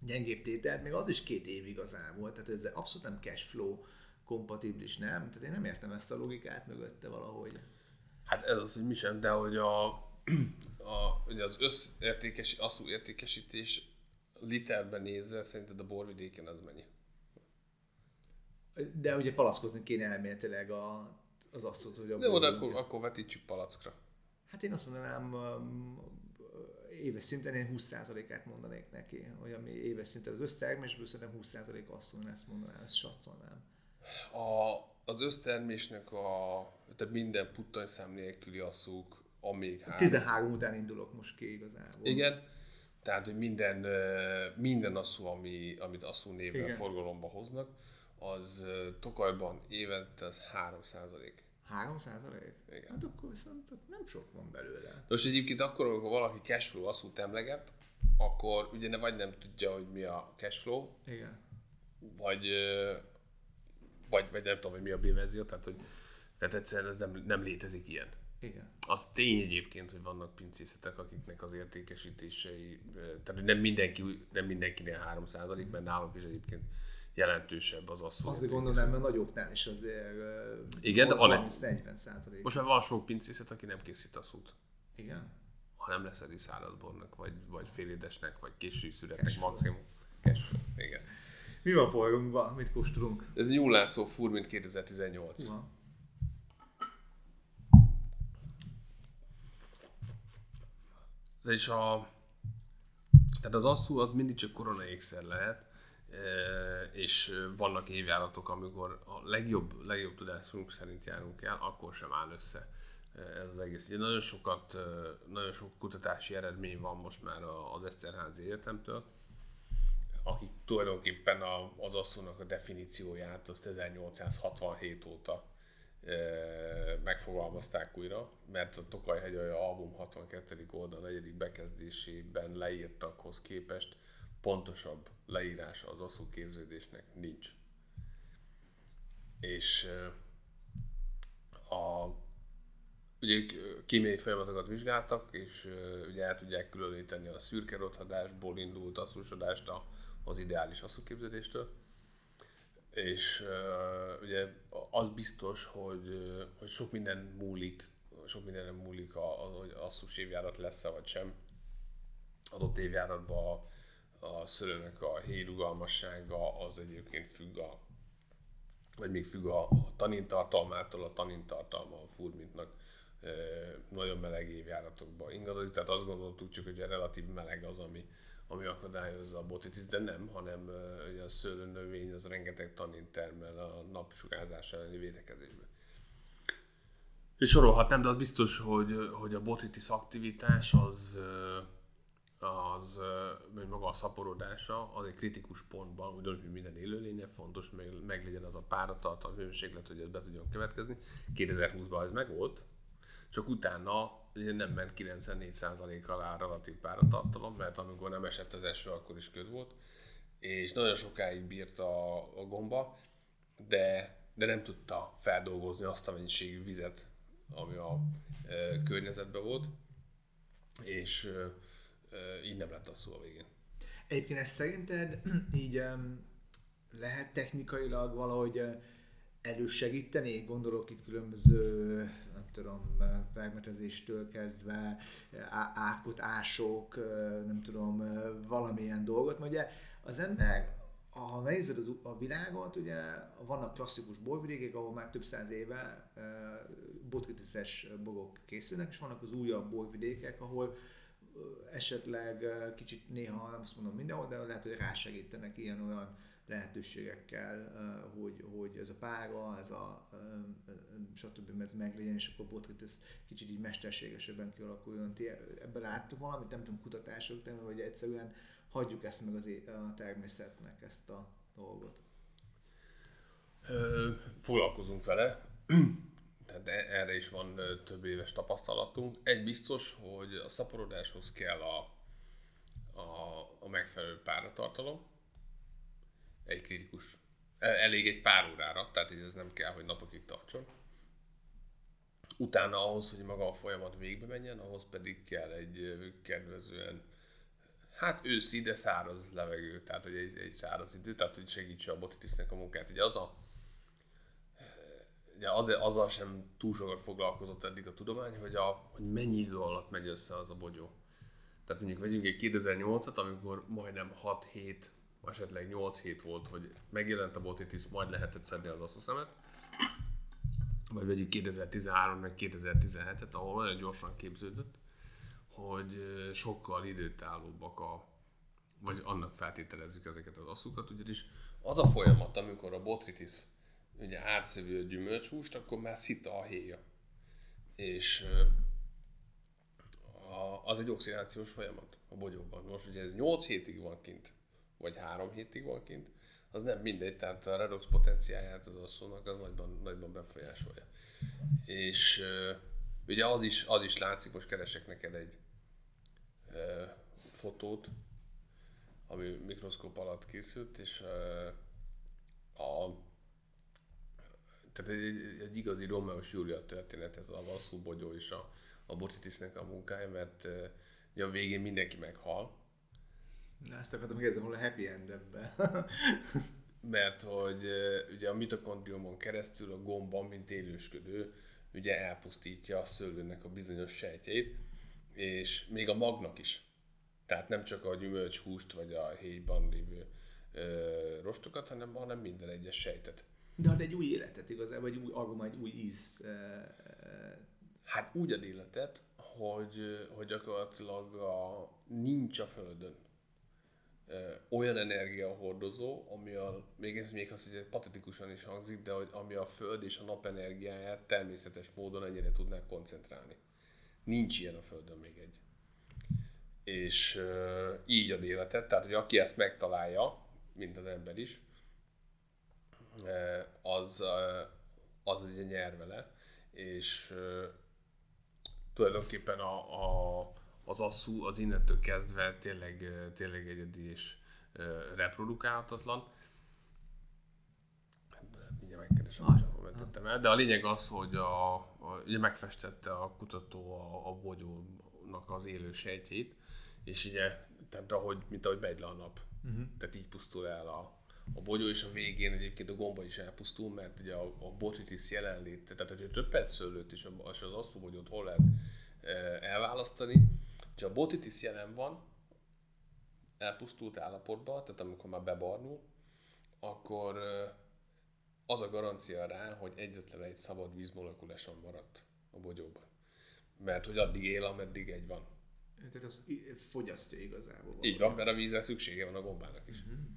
gyengébb tételt, még az is két év igazából, tehát ez abszolút nem cash flow kompatibilis, nem? Tehát én nem értem ezt a logikát mögötte valahogy. Hát ez az, hogy mi sem, de hogy a, a ugye az összértékes, asszú értékesítés literben nézve szerinted a borvidéken az mennyi? De ugye palackozni kéne elméletileg a, az asszút, hogy a De oda akkor, akkor vetítsük palackra. Hát én azt mondanám, éves szinten én 20%-át mondanék neki, hogy ami éves szinten az össztermésből szerintem 20% asszony ezt mondanám, ezt satszolnám. A, az össztermésnek a, tehát minden puttanyszám nélküli asszúk, amíg három. 13 után indulok most ki igazából. Igen, tehát, hogy minden, minden asszú, ami, amit asszú néven Igen. forgalomba hoznak, az Tokajban évente az 3 százalék. 3 százalék? Igen. Hát akkor viszont nem sok van belőle. Most egyébként akkor, amikor valaki cashflow asszút emleget, akkor ugye ne vagy nem tudja, hogy mi a cashflow, Igen. Vagy, vagy, vagy nem tudom, hogy mi a B-verzió, tehát, hogy, tehát egyszerűen ez nem, nem létezik ilyen. Igen. Az tény egyébként, hogy vannak pincészetek, akiknek az értékesítései, tehát nem, mindenki, nem mindenkinél 3%, mert nálunk is egyébként jelentősebb az asszony. Azt gondolom, mert nagyoknál is azért Igen, de egy 40 százalék. Most már van sok pincészet, aki nem készít asszút. Igen. Ha nem lesz egy száradbornak, vagy, vagy félédesnek, vagy késői születnek maximum. Cashflow. Igen. Mi van polgunkban? Mit kóstolunk? Ez nyúlászó fur, mint 2018. Uha. És a, tehát az asszú az mindig csak korona ékszer lehet, és vannak évjáratok, amikor a legjobb, legjobb tudásunk szerint járunk el, akkor sem áll össze ez az egész. Ugye nagyon sokat, nagyon sok kutatási eredmény van most már az Eszterházi Egyetemtől, akik tulajdonképpen az asszónak a definícióját azt 1867 óta megfogalmazták újra, mert a Tokaj Hegyalja album 62. oldal 4. bekezdésében leírtakhoz képest pontosabb leírása az asszú képződésnek nincs. És a, ugye kémiai folyamatokat vizsgáltak, és ugye el tudják különíteni a szürke rothadásból indult asszúsodást az ideális asszúképződéstől. És ugye az biztos, hogy, hogy sok minden múlik, sok minden múlik, a, a, hogy asszús évjárat lesz-e vagy sem. Adott évjáratban a szőlőnek a hérugalmassága az egyébként függ a vagy még függ a, a tanintartalmától, a tanintartalma a furmintnak e, nagyon meleg évjáratokban ingadozik, tehát azt gondoltuk csak, hogy a relatív meleg az, ami, ami akadályozza a botitis, de nem, hanem ugye a szőlőnövény az rengeteg tanint termel a napsugárzás elleni védekezésben. És sorolhatnám, de az biztos, hogy, hogy a botitis aktivitás az, az, vagy maga a szaporodása az egy kritikus pontban, ugyanúgy, mint minden élőlénye, fontos, meg, legyen az a páratartalom, hőmérséklet, hogy ez be tudjon következni. 2020-ban ez megvolt, csak utána nem ment 94% alá relatív páratartalom, mert amikor nem esett az eső, akkor is köd volt, és nagyon sokáig bírt a, a gomba, de, de nem tudta feldolgozni azt a mennyiségű vizet, ami a e, környezetben volt, és e, így nem lett a szó a végén. Egyébként ezt szerinted így lehet technikailag valahogy elősegíteni? Gondolok itt különböző, nem tudom, permetezéstől kezdve, ákot, ások, nem tudom, valamilyen dolgot. Mert ugye az ember, ha megnézed az, a világot, ugye vannak klasszikus borvidékek, ahol már több száz éve botritiszes bogok készülnek, és vannak az újabb borvidékek, ahol esetleg kicsit néha, nem azt mondom mindenhol, de lehet, hogy rásegítenek ilyen-olyan lehetőségekkel, hogy, hogy ez a pára, ez a stb. ez meglegyen, és akkor botrit ez kicsit így mesterségesebben kialakuljon. Ti ebben láttok valamit, nem tudom, kutatások, de hogy egyszerűen hagyjuk ezt meg az a természetnek ezt a dolgot. Foglalkozunk vele tehát e- erre is van több éves tapasztalatunk. Egy biztos, hogy a szaporodáshoz kell a, a, a megfelelő páratartalom, egy kritikus, e- elég egy pár órára, tehát ez nem kell, hogy napokig tartson. Utána ahhoz, hogy maga a folyamat végbe menjen, ahhoz pedig kell egy kedvezően, hát őszi, de száraz levegő, tehát hogy egy, egy száraz idő, tehát hogy segítse a botitisznek a munkát. Ugye az a ugye az, azzal sem túl sokat foglalkozott eddig a tudomány, hogy, a, hogy mennyi idő alatt megy össze az a bogyó. Tehát mondjuk vegyünk egy 2008-at, amikor majdnem 6 hét, esetleg 8 hét volt, hogy megjelent a botitis, majd lehetett szedni az asszus Vagy vegyük 2013 meg 2017-et, ahol nagyon gyorsan képződött, hogy sokkal időtállóbbak a, vagy annak feltételezzük ezeket az asszukat, ugyanis az a folyamat, amikor a botritis ugye átszövi a gyümölcshúst, akkor már szita a héja. És az egy oxidációs folyamat a bogyóban. Most ugye ez 8 hétig van kint, vagy 3 hétig van kint, az nem mindegy, tehát a redox potenciáját az asszónak az nagyban, nagyban befolyásolja. És ugye az is, az is látszik, most keresek neked egy fotót, ami mikroszkóp alatt készült, és a tehát egy, egy igazi Romeo és Julia történet ez a Vasszú Bogyó és a, a Botitisnek a munkája, mert uh, a végén mindenki meghal. Na, ezt akartam kérdezni, hol a happy end ebben. mert hogy ugye a mitokondriumon keresztül a gomba, mint élősködő, ugye elpusztítja a szőlőnek a bizonyos sejtjeit, és még a magnak is. Tehát nem csak a gyümölcshúst vagy a héjban lévő ö, rostokat, hanem, hanem minden egyes sejtet. De ad egy új életet igazából, vagy új aroma, egy új íz. Hát úgy ad életet, hogy, hogy gyakorlatilag a, nincs a Földön olyan energiahordozó, ami a, még, még azt, hogy patetikusan is hangzik, de hogy ami a Föld és a nap energiáját természetes módon ennyire tudnák koncentrálni. Nincs ilyen a Földön még egy. És uh, így ad életet, tehát hogy aki ezt megtalálja, mint az ember is, az, az ugye nyer vele, és tulajdonképpen a, a, az asszú az innentől kezdve tényleg, tényleg egyedi és reprodukálhatatlan. Mindjárt megkeresem, hogy hol el. De a lényeg az, hogy a, a, ugye megfestette a kutató a, a bogyónak az élő sejtjét, és ugye, tehát ahogy, mint ahogy megy le a nap. Uh-huh. Tehát így pusztul el a, a bogyó és a végén egyébként a gomba is elpusztul, mert ugye a, a botritis jelenlét, tehát hogyha több perc szőlőt és, az asztóbogyót hol lehet e, elválasztani, ha a botritis jelen van, elpusztult állapotban, tehát amikor már bebarnul, akkor e, az a garancia rá, hogy egyetlen egy szabad vízmolekula sem maradt a bogyóban. Mert hogy addig él, ameddig egy van. Tehát az fogyasztja igazából. Így van, mert a vízre szüksége van a gombának is. Uh-huh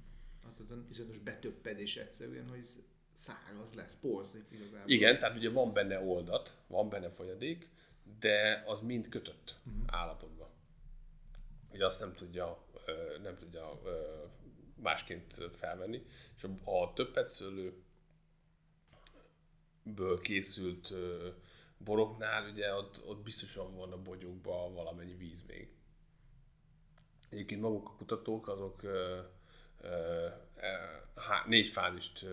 az azon bizonyos betöppedés egyszerűen, hogy száraz lesz, porzik igazából. Igen, tehát ugye van benne oldat, van benne folyadék, de az mind kötött uh-huh. állapotban. hogy azt nem tudja, nem tudja másként felvenni. És a, a többetszőlő ből készült boroknál, ugye ott, ott biztosan van a bogyókban valamennyi víz még. Egyébként maguk a kutatók azok négy fázist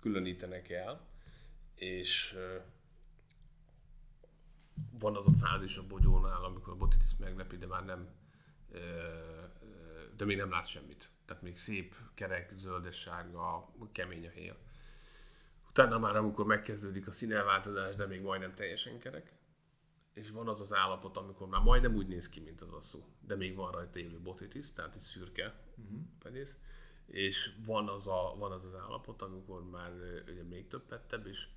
különítenek el, és van az a fázis a bogyónál, amikor a botitis meglepi, de már nem de még nem lát semmit. Tehát még szép, kerek, zöldes, sárga, kemény a héja. Utána már, amikor megkezdődik a színelváltozás, de még majdnem teljesen kerek, és van az az állapot, amikor már majdnem úgy néz ki, mint az asszú, de még van rajta élő botitis, tehát egy szürke uh-huh. pedész, és van az, a, van az az állapot, amikor már ugye még több pettebb, és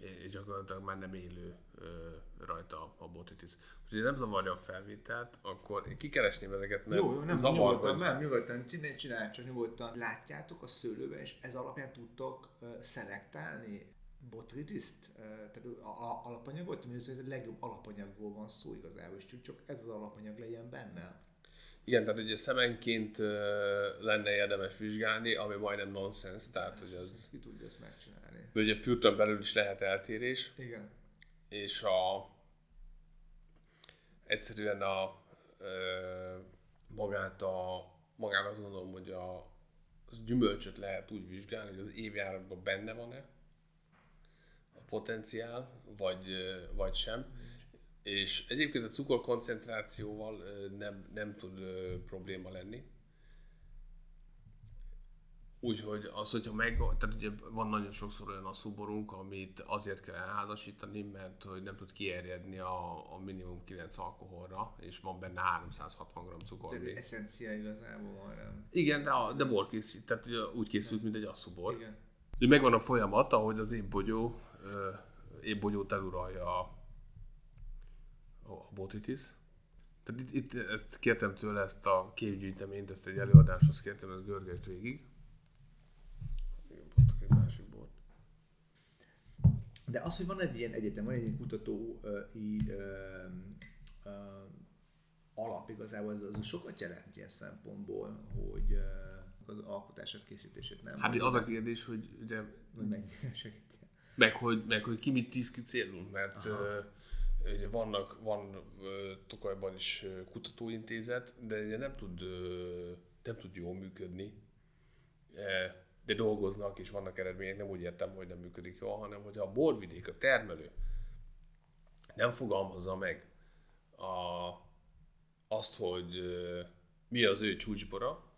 és gyakorlatilag már nem élő ö, rajta a botitis. Úgyhogy nem zavarja a felvételt, akkor kikeresném ezeket, mert jó, jó, nem, zavar, nyugodtan, hogy... nem, nyugodtan, csinálj csak nyugodtan. Látjátok a szőlőben, és ez alapján tudtok uh, szelektálni botritiszt, uh, tehát a, alapanyagot, mert ez a legjobb alapanyagból van szó igazából, és csak ez az alapanyag legyen benne. Igen, tehát ugye szemenként lenne érdemes vizsgálni, ami majdnem nonsens, tehát hogy az... Ki tudja ezt megcsinálni. De ugye filteren belül is lehet eltérés. Igen. És a... Egyszerűen a... Magát a... Magát azt gondolom, hogy a az gyümölcsöt lehet úgy vizsgálni, hogy az évjáratban benne van-e potenciál, vagy, vagy sem. És egyébként a cukorkoncentrációval nem, nem tud probléma lenni. Úgyhogy az, hogyha meg, tehát ugye van nagyon sokszor olyan asszúborunk, amit azért kell elházasítani, mert hogy nem tud kierjedni a, a minimum 9 alkoholra, és van benne 360 g cukor. De eszencia igazából van, nem? Igen, de, a, de bor készít, tehát ugye úgy készült, mint egy asszúbor. Igen. Megvan a folyamat, ahogy az ébbogyó, ébbogyót eluralja a a botitis. Tehát itt, itt ezt kértem tőle, ezt a képgyűjteményt, ezt egy előadáshoz kértem, ezt görgest végig. Bontok egy másik bort. De az, hogy van egy ilyen egyetem, van egy ilyen kutató uh, uh, uh, alap igazából, az, az sokat jelent ilyen szempontból, hogy uh, az alkotását, készítését nem. Hát az a kérdés, hogy ugye... Hogy mennyire segíti. Meg hogy, meg hogy ki mit tíz ki célul, mert uh, ugye vannak, van Tokajban is kutatóintézet, de ugye nem tud, nem tud jól működni, de dolgoznak és vannak eredmények, nem úgy értem, hogy nem működik jól, hanem hogy a borvidék, a termelő nem fogalmazza meg a, azt, hogy mi az ő csúcsbora,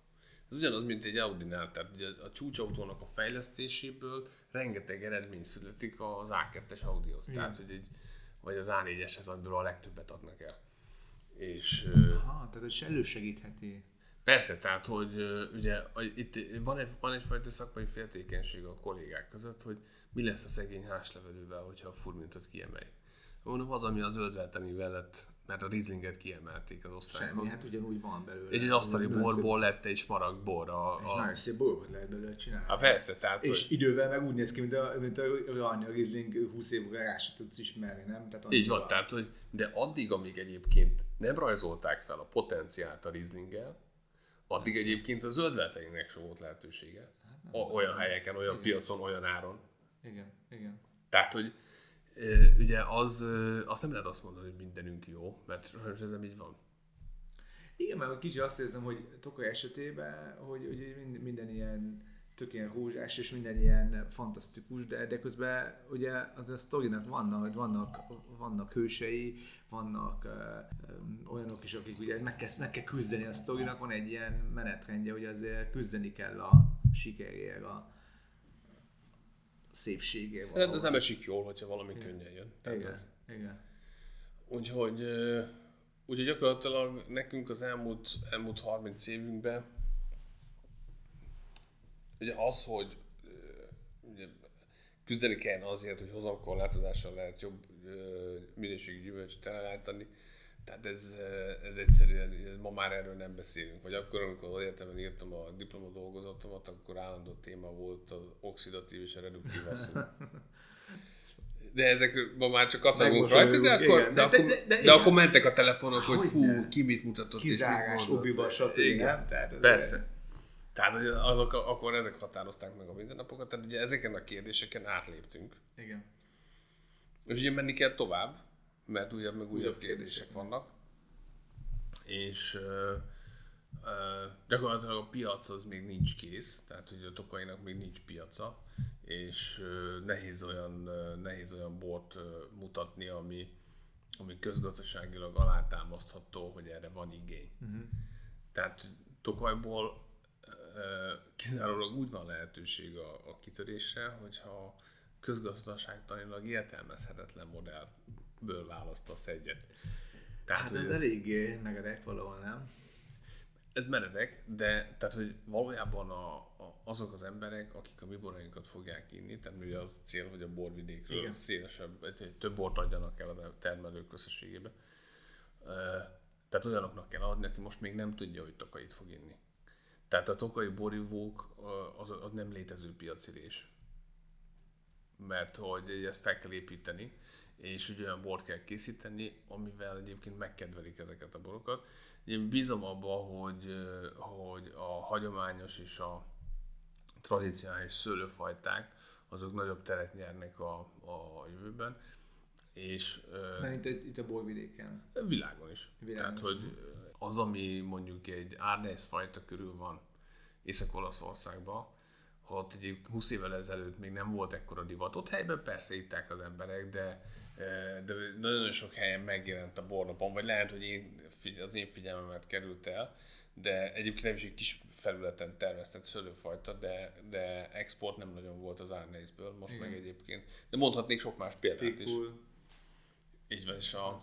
ez ugyanaz, mint egy Audi-nál, tehát ugye a csúcsautónak a fejlesztéséből rengeteg eredmény születik az A2-es Audihoz. Igen. Tehát, hogy egy, vagy az A4-eshez, amiből a legtöbbet adnak el. És, Aha, tehát ez elősegítheti. Persze, tehát, hogy ugye itt van, egy, van egyfajta szakmai féltékenység a kollégák között, hogy mi lesz a szegény házlevelővel, hogyha a furmintot kiemeljük. Mondom, az, ami a zöldvelteni velett, mert a Rieslinget kiemelték az osztrákok. Semmi, hát ugyanúgy van belőle. És egy asztali borból lett egy smaragd bor. A, a... nagyon szép borokat lehet belőle csinálni. Hát persze, tehát... És hogy... idővel meg úgy néz ki, mint a, mint a, a, a Riesling 20 évig rá se tudsz ismerni, nem? Tehát Így van, van, tehát, hogy de addig, amíg egyébként nem rajzolták fel a potenciált a Rieslinggel, addig egyébként a zöldvelteinek sem volt lehetősége. Hát nem, olyan nem. helyeken, olyan igen. piacon, olyan áron. Igen, igen. Tehát, hogy ugye az, azt nem lehet azt mondani, hogy mindenünk jó, mert sajnos ez nem így van. Igen, mert kicsi azt érzem, hogy Tokaj esetében, hogy, hogy minden ilyen tök ilyen rózsás, és minden ilyen fantasztikus, de, de közben ugye az a sztorinak vannak, vannak, vannak hősei, vannak uh, olyanok is, akik ugye meg kell, meg kell küzdeni a sztorinak, van egy ilyen menetrendje, hogy azért küzdeni kell a sikerért, a, szépségével. Hát ez nem esik jól, hogyha valami igen. könnyen jön. Tehát igen, az... igen. Úgyhogy, úgyhogy gyakorlatilag nekünk az elmúlt, elmúlt 30 évünkben ugye az, hogy ugye, küzdeni kell azért, hogy hozamkorlátozással lehet jobb minőségű gyümölcsöt elállítani, tehát ez, ez egyszerűen, ez ma már erről nem beszélünk. Vagy akkor, amikor egyetemen írtam a diplomadolgozatomat, akkor állandó téma volt az oxidatív és a reduktív asszony. De ezek ma már csak kacagunk rajta, de akkor, igen. de, De- akkor, de- de, de- de, akkor mentek a telefonok, hogy Hogyne. fú, ki mit mutatott. és mit obiba, stb. Igen. Tehát Persze. Tehát hogy azok, akkor ezek határozták meg a mindennapokat, tehát ugye ezeken a kérdéseken átléptünk. Igen. És ugye menni kell tovább, mert újabb meg újabb, kérdések vannak. És ö, ö, gyakorlatilag a piac az még nincs kész, tehát ugye a tokainak még nincs piaca, és ö, nehéz olyan, ö, nehéz olyan bort ö, mutatni, ami, ami közgazdaságilag alátámasztható, hogy erre van igény. Uh-huh. Tehát Tokajból kizárólag úgy van lehetőség a, a kitörésre, hogyha közgazdaságtanilag értelmezhetetlen modellből választasz egyet. Tehát, Hát hogy ez eléggé megerek valahol, nem? ez meredek, de tehát, hogy valójában a, a, azok az emberek, akik a mi borainkat fogják inni, tehát ugye az a cél, hogy a borvidékről Igen. szélesebb, egy- egy több bort adjanak el a termelők összességében. Ö, Tehát olyanoknak kell adni, aki most még nem tudja, hogy tokait fog inni. Tehát a tokai borivók az, az nem létező piacirés. Mert hogy ezt fel kell építeni, és ugye olyan bort kell készíteni, amivel egyébként megkedvelik ezeket a borokat. Én bízom abban, hogy, hogy a hagyományos és a tradicionális szőlőfajták azok nagyobb teret nyernek a, a jövőben, és Mert itt, itt a borvidéken. Világon is. Világon Tehát, is. hogy az, ami mondjuk egy Ardennes fajta körül van Észak-Olaszországban, ott egy 20 évvel ezelőtt még nem volt ekkora divat, ott helyben persze itták az emberek, de, de nagyon sok helyen megjelent a bornapon, vagy lehet, hogy én, az én figyelmemet került el, de egyébként nem is egy kis felületen termesztett szőlőfajta, de, de export nem nagyon volt az Ardennesből, most Igen. meg egyébként. De mondhatnék sok más példát is. Így van, és a,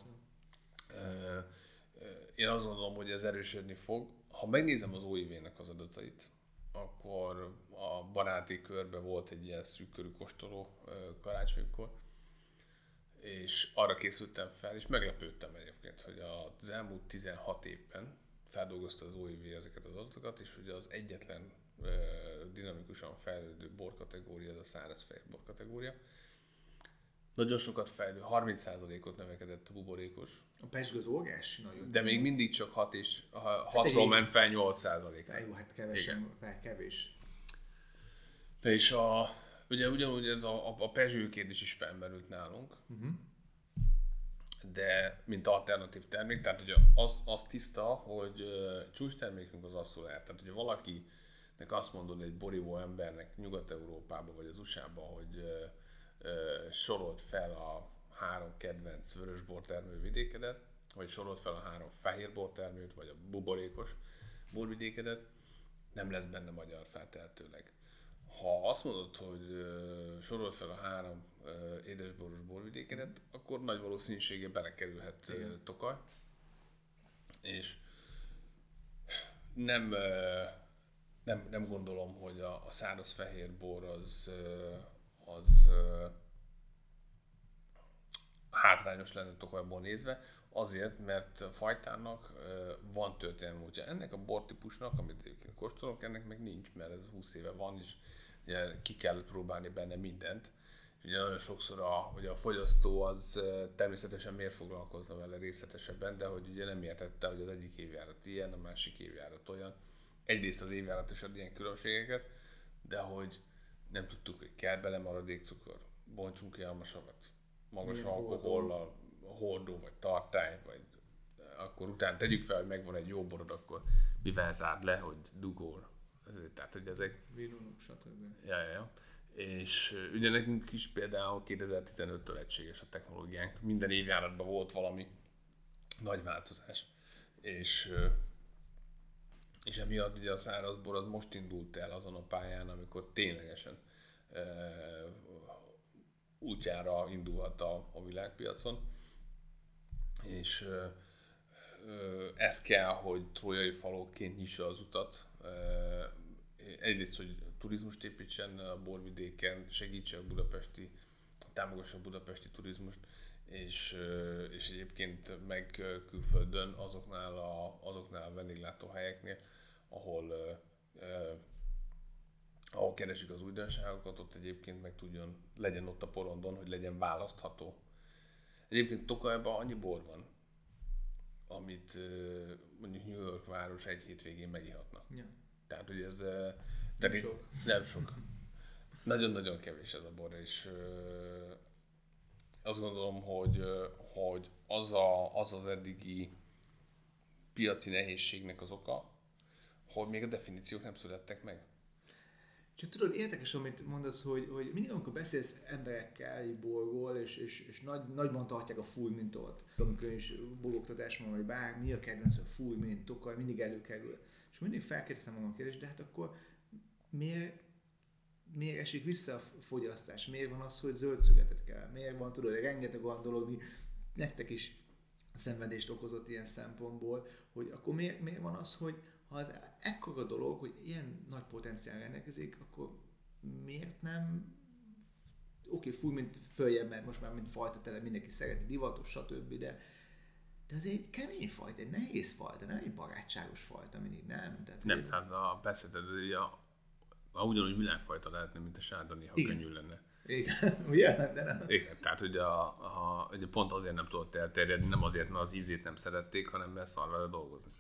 én azt gondolom, hogy ez erősödni fog. Ha megnézem az OIV-nek az adatait, akkor a baráti körben volt egy ilyen szűkörű kóstoló karácsonykor, és arra készültem fel, és meglepődtem egyébként, hogy az elmúlt 16 évben feldolgozta az OIV ezeket az adatokat, és ugye az egyetlen ö, dinamikusan fejlődő borkategória, az a szárazfehér borkategória. Nagyon sokat fejlő, 30%-ot növekedett a buborékos, A pesgő az óriási nagyon. de még mindig csak 6 és 6-ról Hát ment fel 8%-ra. Jó, hát kevesen, fel kevés. És a, ugye ugyanúgy ez a, a, a Peugeot kérdés is felmerült nálunk, uh-huh. de mint alternatív termék, tehát ugye az, az tiszta, hogy uh, csúcstermékünk az asszolát. Tehát ugye valakinek azt mondod egy borívó embernek Nyugat-Európában vagy az USA-ban, hogy uh, uh, sorolt fel a három kedvenc vörösbor termővidékedet, vagy sorolt fel a három fehérbor termőt, vagy a buborékos borvidékedet, nem lesz benne magyar feltehetőleg. Ha azt mondod, hogy uh, sorold fel a három uh, édesboros borvidékedet, akkor nagy valószínűséggel belekerülhet uh, Tokaj. És nem, uh, nem, nem gondolom, hogy a, a száraz fehér bor az, uh, az uh, hátrányos lenne Tokajból nézve, azért, mert a fajtának van történelmi útja. Ennek a bortípusnak, amit egyébként kóstolok, ennek meg nincs, mert ez 20 éve van, és ugye ki kell próbálni benne mindent. És ugye nagyon sokszor a, hogy a fogyasztó az természetesen miért foglalkozna vele részletesebben, de hogy ugye nem értette, hogy az egyik évjárat ilyen, a másik évjárat olyan. Egyrészt az évjárat is ad ilyen különbségeket, de hogy nem tudtuk, hogy kell bele maradékcukor, bontsunk ki almasavat, magas Milyen hordó. alkohollal, hordó vagy tartály, vagy akkor utána tegyük fel, hogy megvan egy jó borod, akkor mivel zárd le, hogy dugór. Ezért, tehát, hogy ezek, Vinunok, stb. ja, ja, ja. És ugye nekünk is például 2015-től egységes a technológiánk. Minden évjáratban volt valami nagy változás. És, és emiatt ugye a szárazbor az most indult el azon a pályán, amikor ténylegesen ö, útjára indulhat a, a világpiacon. És ö, ez kell, hogy trójai falóként nyissa az utat. Egyrészt, hogy turizmust építsen a borvidéken, segítse a budapesti, támogassa a budapesti turizmust, és, és egyébként meg külföldön azoknál a, azoknál a vendéglátóhelyeknél, ahol, ahol keresik az újdonságokat, ott egyébként meg tudjon, legyen ott a porondon, hogy legyen választható. Egyébként Tokajban annyi bor van, amit mondjuk New York város egy hétvégén megihatnak. Ja. Tehát, hogy ez nem sok. Nem sok. Nagyon-nagyon kevés ez a bor, és azt gondolom, hogy, hogy az, a, az az eddigi piaci nehézségnek az oka, hogy még a definíciók nem születtek meg. Csak tudod, érdekes, amit mondasz, hogy, hogy mindig, amikor beszélsz emberekkel egy borgól, és, és, és nagy, nagyban tartják a full mintot, amikor is boroktatás van, vagy bár, mi a kedvenc, a full mint, tokaj, mindig előkerül. És mindig felkérdezem magam a kérdést, de hát akkor miért, miért esik vissza a fogyasztás? Miért van az, hogy zöld szügetet kell? Miért van, tudod, rengeteg olyan dolog, mi nektek is szenvedést okozott ilyen szempontból, hogy akkor miért, miért van az, hogy ha az ekkora dolog, hogy ilyen nagy potenciál rendelkezik, akkor miért nem oké, okay, fúj, mint följebb, mert most már mint fajta tele, mindenki szereti, divatos, stb., de, de ez egy kemény fajta, egy nehéz fajta, nem egy barátságos fajta mindig, nem? Tehát, nem, hogy... tehát a, persze, tehát a, a, ugyanúgy világfajta lehetne, mint a sárdani, ha Igen. könnyű lenne. Igen, ugye? De nem. Igen, tehát ugye, a, a, ugye pont azért nem tudott elterjedni, nem azért, mert az ízét nem szerették, hanem mert szar vele dolgozni.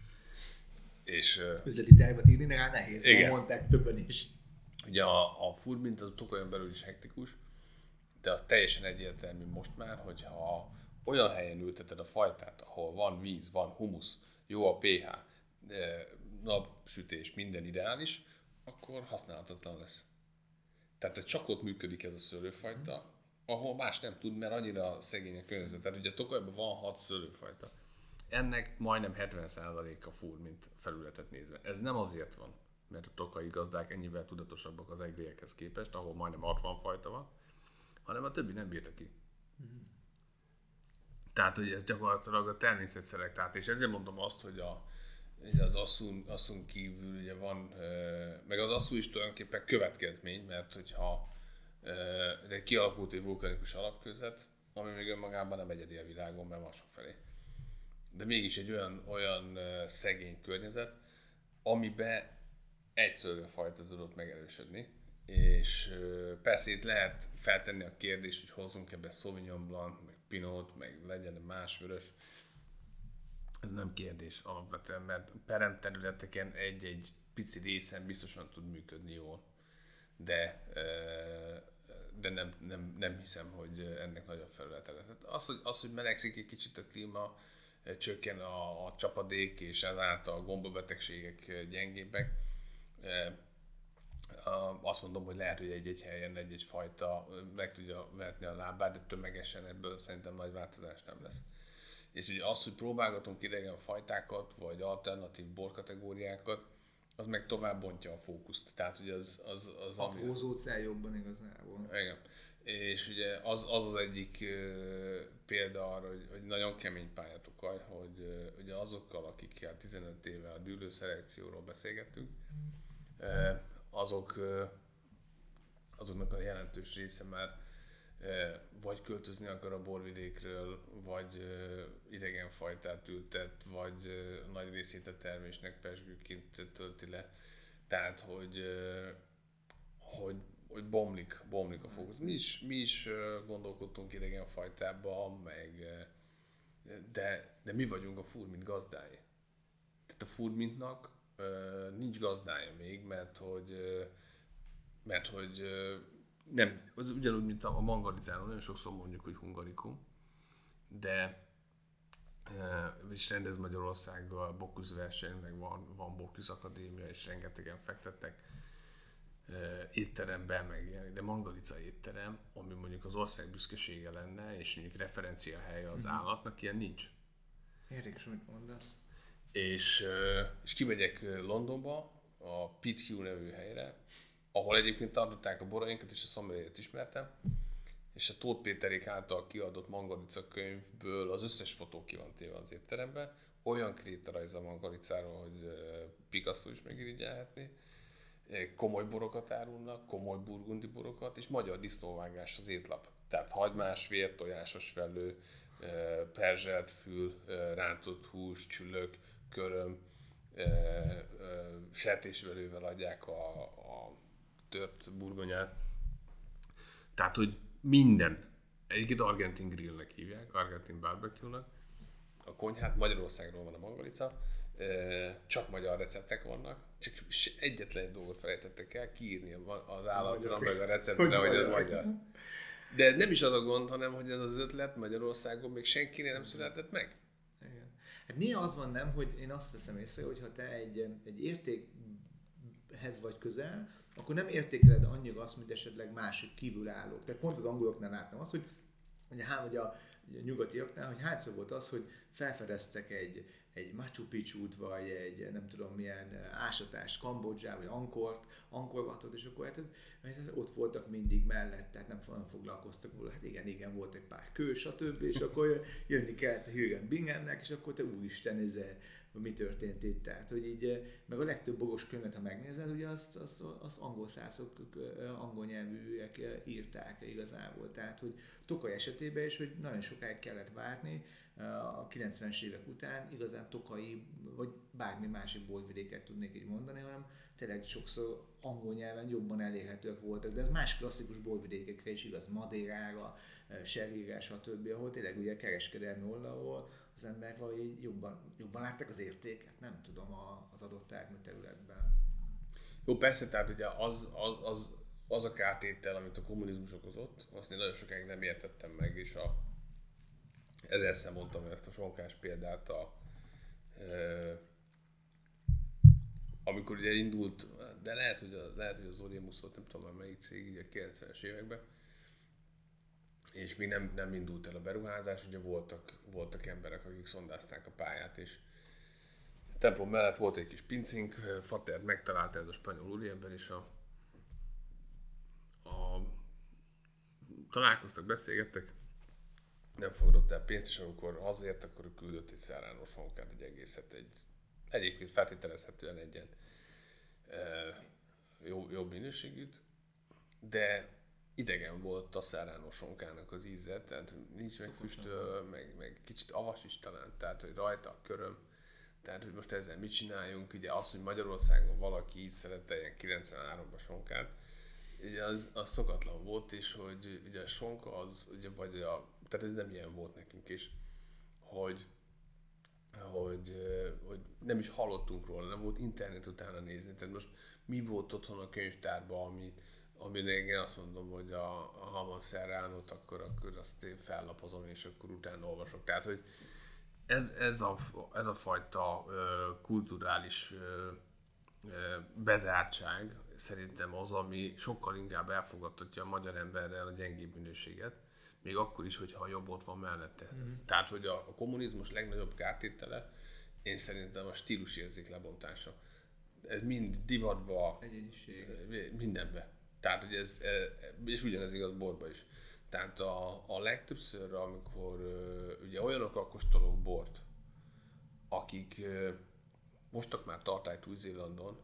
És, Üzleti tervet írni rá nehéz, igen. mondták többen is. Ugye a, a mint az olyan belül is hektikus, de az teljesen egyértelmű most már, hogyha olyan helyen ülteted a fajtát, ahol van víz, van humusz, jó a pH, napsütés, minden ideális, akkor használhatatlan lesz. Tehát csak ott működik ez a szőlőfajta, ahol más nem tud, mert annyira szegény a környezet. Tehát ugye Tokajban van hat szőlőfajta ennek majdnem 70% a full, mint felületet nézve. Ez nem azért van, mert a tokai gazdák ennyivel tudatosabbak az egriekhez képest, ahol majdnem 60 fajta van, hanem a többi nem bírta ki. Mm. Tehát, hogy ez gyakorlatilag a természet szelektált, és ezért mondom azt, hogy a, ugye az asszun, asszun kívül ugye van, meg az asszú is tulajdonképpen következmény, mert hogyha de kialakult egy vulkanikus alapközet, ami még önmagában nem egyedi a világon, mert van sok felé de mégis egy olyan, olyan szegény környezet, amiben egy szőlőfajta tudott megerősödni, és persze itt lehet feltenni a kérdést, hogy hozzunk ebbe Sauvignon Blanc, meg Pinot, meg legyen más vörös. Ez nem kérdés alapvetően, mert perem területeken egy-egy pici részen biztosan tud működni jól, de de nem, nem, nem hiszem, hogy ennek nagyobb felülete lesz. Az, hogy, az, hogy melegszik egy kicsit a klíma, csökken a, a csapadék, és ezáltal a gombabetegségek gyengébbek. Azt mondom, hogy lehet, hogy egy-egy helyen egy-egy fajta meg tudja vetni a lábát, de tömegesen ebből szerintem nagy változás nem lesz. És ugye az, hogy próbálgatunk idegen fajtákat, vagy alternatív borkategóriákat, az meg tovább bontja a fókuszt. Tehát, hogy az, az, az ami... cél jobban igazából. Igen. És ugye az az, az egyik példa arra, hogy, hogy nagyon kemény pályatokaj, hogy ugye azokkal, akikkel 15 éve a dűlő szelekcióról beszélgettünk, azok, azoknak a jelentős része már vagy költözni akar a borvidékről, vagy idegenfajtát ültet, vagy nagy részét a termésnek pesgőként tölti le. Tehát, hogy, hogy hogy bomlik, bomlik a fókusz. Mi is, mi is gondolkodtunk idegen fajtában, meg, de, de mi vagyunk a furmint gazdái. Tehát a furmintnak nincs gazdája még, mert hogy, mert hogy nem, az ugyanúgy, mint a mangalizáról, nagyon sokszor mondjuk, hogy hungarikum, de és rendez Magyarországgal Bokusz verseny, meg van, van Bokusz Akadémia, és rengetegen fektettek étteremben, meg de Mangalica étterem, ami mondjuk az ország büszkesége lenne, és mondjuk referencia helye az mm-hmm. állatnak, ilyen nincs. Érdekes, amit mondasz. És, és kimegyek Londonba, a Pit Hugh nevű helyre, ahol egyébként tartották a borainkat, és a szomeliét ismertem, és a Tóth Péterék által kiadott Mangalica könyvből az összes fotó ki van téve az étteremben, olyan krétarajz a Mangalicáról, hogy Picasso is megirigyelhetné, komoly borokat árulnak, komoly burgundi borokat, és magyar disznóvágás az étlap. Tehát hagymás, vér, tojásos felő, perzselt fül, rántott hús, csülök, köröm, sertésvelővel adják a, a, tört burgonyát. Tehát, hogy minden, egyébként argentin grillnek hívják, argentin barbecue-nak, a konyhát, Magyarországról van a mangalica, csak magyar receptek vannak, csak egyetlen egy dolgot felejtettek el, kiírni az állatra, meg a receptre, hogy ez magyar. De nem is az a gond, hanem hogy ez az ötlet Magyarországon még senkinél nem született meg. Igen. Hát néha az van nem, hogy én azt veszem észre, hogy ha te egy, egy értékhez vagy közel, akkor nem értékeled annyira azt, mint esetleg másik kívülállók. Tehát pont az angoloknál láttam azt, hogy, hogy, hogy a, a nyugatiaknál, hogy hányszor volt az, hogy felfedeztek egy, egy Machu picchu vagy egy nem tudom milyen ásatás Kambodzsá, vagy Ankort, Ankorvatot, és akkor hát ez, ez, ott voltak mindig mellett, tehát nem, nem foglalkoztak volna. Hát igen, igen, volt egy pár kő, stb. És akkor jönni kellett a Hürgen Bingemnek, és akkor te úristen, ez mi történt itt. Tehát, hogy így, meg a legtöbb bogos könyvet, ha megnézed, ugye azt, azt, azt angol szászok, angol nyelvűek írták igazából. Tehát, hogy Tokaj esetében is, hogy nagyon sokáig kellett várni, a 90-es évek után igazán tokai, vagy bármi másik boltvidéket tudnék így mondani, hanem tényleg sokszor angol nyelven jobban elérhetőek voltak, de ez más klasszikus boltvidékekre is igaz, Madérára, Serére, stb., ahol tényleg ugye kereskedelmi oldalról az emberek valahogy jobban, jobban látták az értéket, nem tudom, az adott termőterületben. Jó, persze, tehát ugye az, az, az, az a kártétel, amit a kommunizmus okozott, azt én nagyon sokáig nem értettem meg, és a ezzel mondtam ezt a sonkás példát a, amikor ugye indult, de lehet, hogy, a, lehet, hogy az Orimus volt, nem tudom már melyik cég, így a 90-es években, és még nem, nem indult el a beruházás, ugye voltak, voltak emberek, akik szondázták a pályát, és a templom mellett volt egy kis pincink, Fater megtalálta ez a spanyol úriember, és a, a találkoztak, beszélgettek, nem fogadott el pénzt, és amikor hazért, akkor ő küldött egy szárános honkát, egy egészet, egy, egyébként feltételezhetően egy ilyen e, jó, jobb minőségűt, de idegen volt a szárános honkának az íze, tehát nincs meg füstöl, meg, meg kicsit avas is talán, tehát hogy rajta a köröm, tehát hogy most ezzel mit csináljunk, ugye az, hogy Magyarországon valaki így szerette ilyen 93-as sonkát, ugye az, az szokatlan volt, és hogy ugye a sonka az, ugye, vagy a tehát ez nem ilyen volt nekünk, és hogy, hogy, hogy nem is hallottunk róla, nem volt internet utána nézni. Tehát most mi volt otthon a könyvtárban, ami, amire én azt mondom, hogy a, a Haman Serránot, akkor, akkor azt én fellapozom, és akkor utána olvasok. Tehát, hogy ez, ez, a, ez a fajta uh, kulturális uh, bezártság szerintem az, ami sokkal inkább elfogadhatja a magyar emberrel a gyengébb minőséget, még akkor is, hogyha a jobb ott van mellette. Mm. Tehát, hogy a, a kommunizmus legnagyobb kártétele, én szerintem a stílusérzék lebontása. Ez mind divatba, Egyéniség. mindenbe. Tehát, hogy ez, és ugyanez igaz borba is. Tehát a, a legtöbbször, amikor ugye olyanok kóstolók bort, akik mostak már tartályt Új-Zélandon,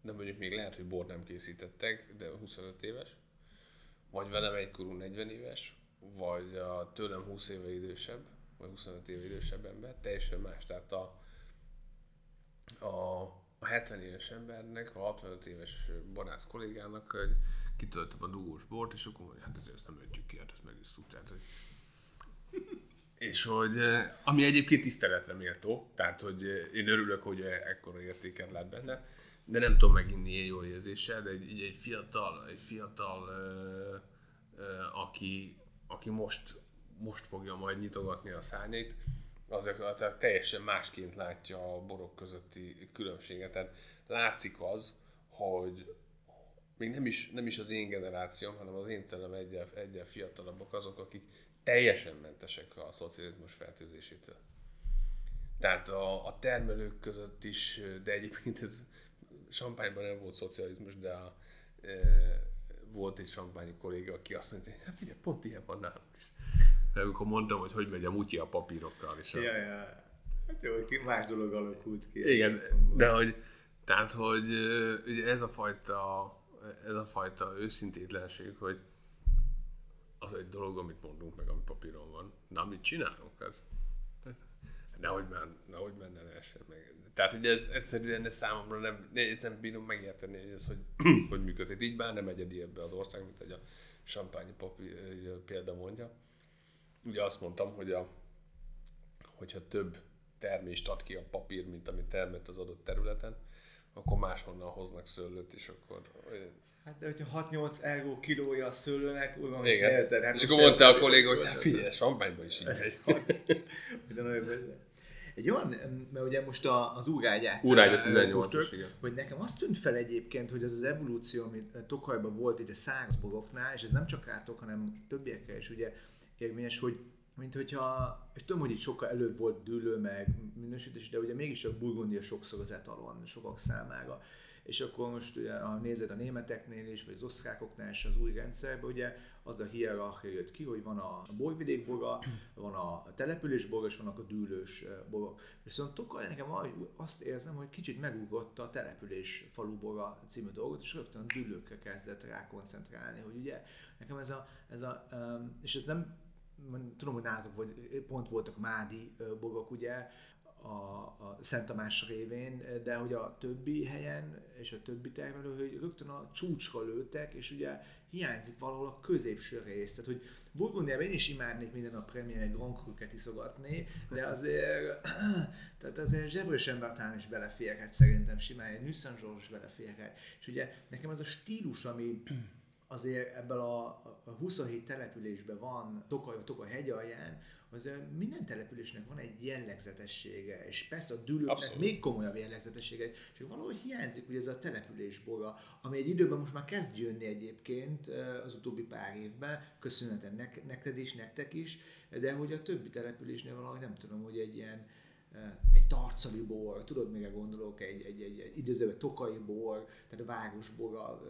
nem mondjuk még lehet, hogy bort nem készítettek, de 25 éves, vagy velem egykorú 40 éves, vagy a tőlem 20 éve idősebb, vagy 25 éve idősebb ember, teljesen más. Tehát a, a, a 70 éves embernek, a 65 éves barász kollégának hogy kitöltöm a dugós bort, és akkor mondja, hát ezért ezt nem öntjük ki, hát ezt megisszuk. Tehát, hogy... és hogy, ami egyébként tiszteletre méltó, tehát hogy én örülök, hogy ekkora értéket lát benne, de nem tudom meginni ilyen jó érzéssel, de egy, egy fiatal, egy fiatal ö, ö, aki, aki most, most fogja majd nyitogatni a szárnyait, az teljesen másként látja a borok közötti különbséget. Tehát látszik az, hogy még nem is, nem is az én generációm, hanem az én tőlem egyel, egyel fiatalabbak azok, akik teljesen mentesek a szocializmus fertőzésétől. Tehát a, a termelők között is, de egyébként ez Sampányban nem volt szocializmus, de a, e, volt egy sampányi kolléga, aki azt mondta, hogy hát figyelj, pont ilyen van nálunk is. De amikor mondtam, hogy hogy megy a mutyi a papírokkal. És a... Ja, ja. Hát jó, hogy más dolog alakult ki. Igen, de hogy, tehát, hogy ugye ez a fajta, ez a fajta őszintétlenség, hogy az egy dolog, amit mondunk meg, ami papíron van. Na, mit csinálunk? Ez, Nehogy, már, nehogy menne lehessen meg. Tehát ugye ez egyszerűen ez számomra nem, ez nem bírom megérteni, hogy ez hogy, hogy működik. Így már nem egyedi ebbe az ország, mint hogy a Sampányi papi példa mondja. Ugye azt mondtam, hogy a, hogyha több termést ad ki a papír, mint amit termett az adott területen, akkor máshonnan hoznak szőlőt, és akkor... Hát de hogyha 6-8 euró kilója a szőlőnek, úgy van, Igen. Érted, hát és akkor mondta a kolléga, hogy hát figyelj, Sampányban is így megy. Egy olyan, mert ugye most a, az úrágyát... Úrágyat 18 igen. Hogy nekem azt tűnt fel egyébként, hogy az az evolúció, ami Tokajban volt így a száxboroknál, és ez nem csak rátok, hanem többiekkel is ugye érvényes, hogy mint hogyha, és tudom, hogy itt sokkal előbb volt dűlő, meg minősítés, de ugye mégis a Burgundia sokszor az etalon sokak számára. És akkor most ugye, ha nézed a németeknél is, vagy az osztrákoknál is az új rendszerben, ugye az a hierarchia jött ki, hogy van a borvidék boga, van a település boga, és vannak a dűlős borok. Viszont Tokaj nekem azt érzem, hogy kicsit megugrott a település faluboga című dolgot, és rögtön a dűlőkre kezdett rá koncentrálni, hogy ugye nekem ez a, ez a és ez nem tudom, hogy nálatok vagy, pont voltak mádi bogok, ugye, a, a Szent Tamás révén, de hogy a többi helyen és a többi termelő, hogy rögtön a csúcsra lőttek, és ugye hiányzik valahol a középső rész. Tehát, hogy Burgundiában én is imádnék minden a Premier egy Grand Cru-ket iszogatni, de azért, tehát azért Zsebrős Embertán is beleférhet szerintem simán, egy Nüsszan Zsorzs beleférhet. És ugye nekem ez a stílus, ami azért ebből a, a 27 településben van, Tokaj, Tokaj hegy alján, az minden településnek van egy jellegzetessége, és persze a dűlőknek még komolyabb jellegzetessége, és valahogy hiányzik ugye ez a településboga, ami egy időben most már kezd jönni egyébként az utóbbi pár évben, köszönhetem neked is, nektek is, de hogy a többi településnél valahogy nem tudom, hogy egy ilyen egy tarcali bor, tudod, mire gondolok, egy, egy, egy, egy időzőben tokai bor, tehát a város boga,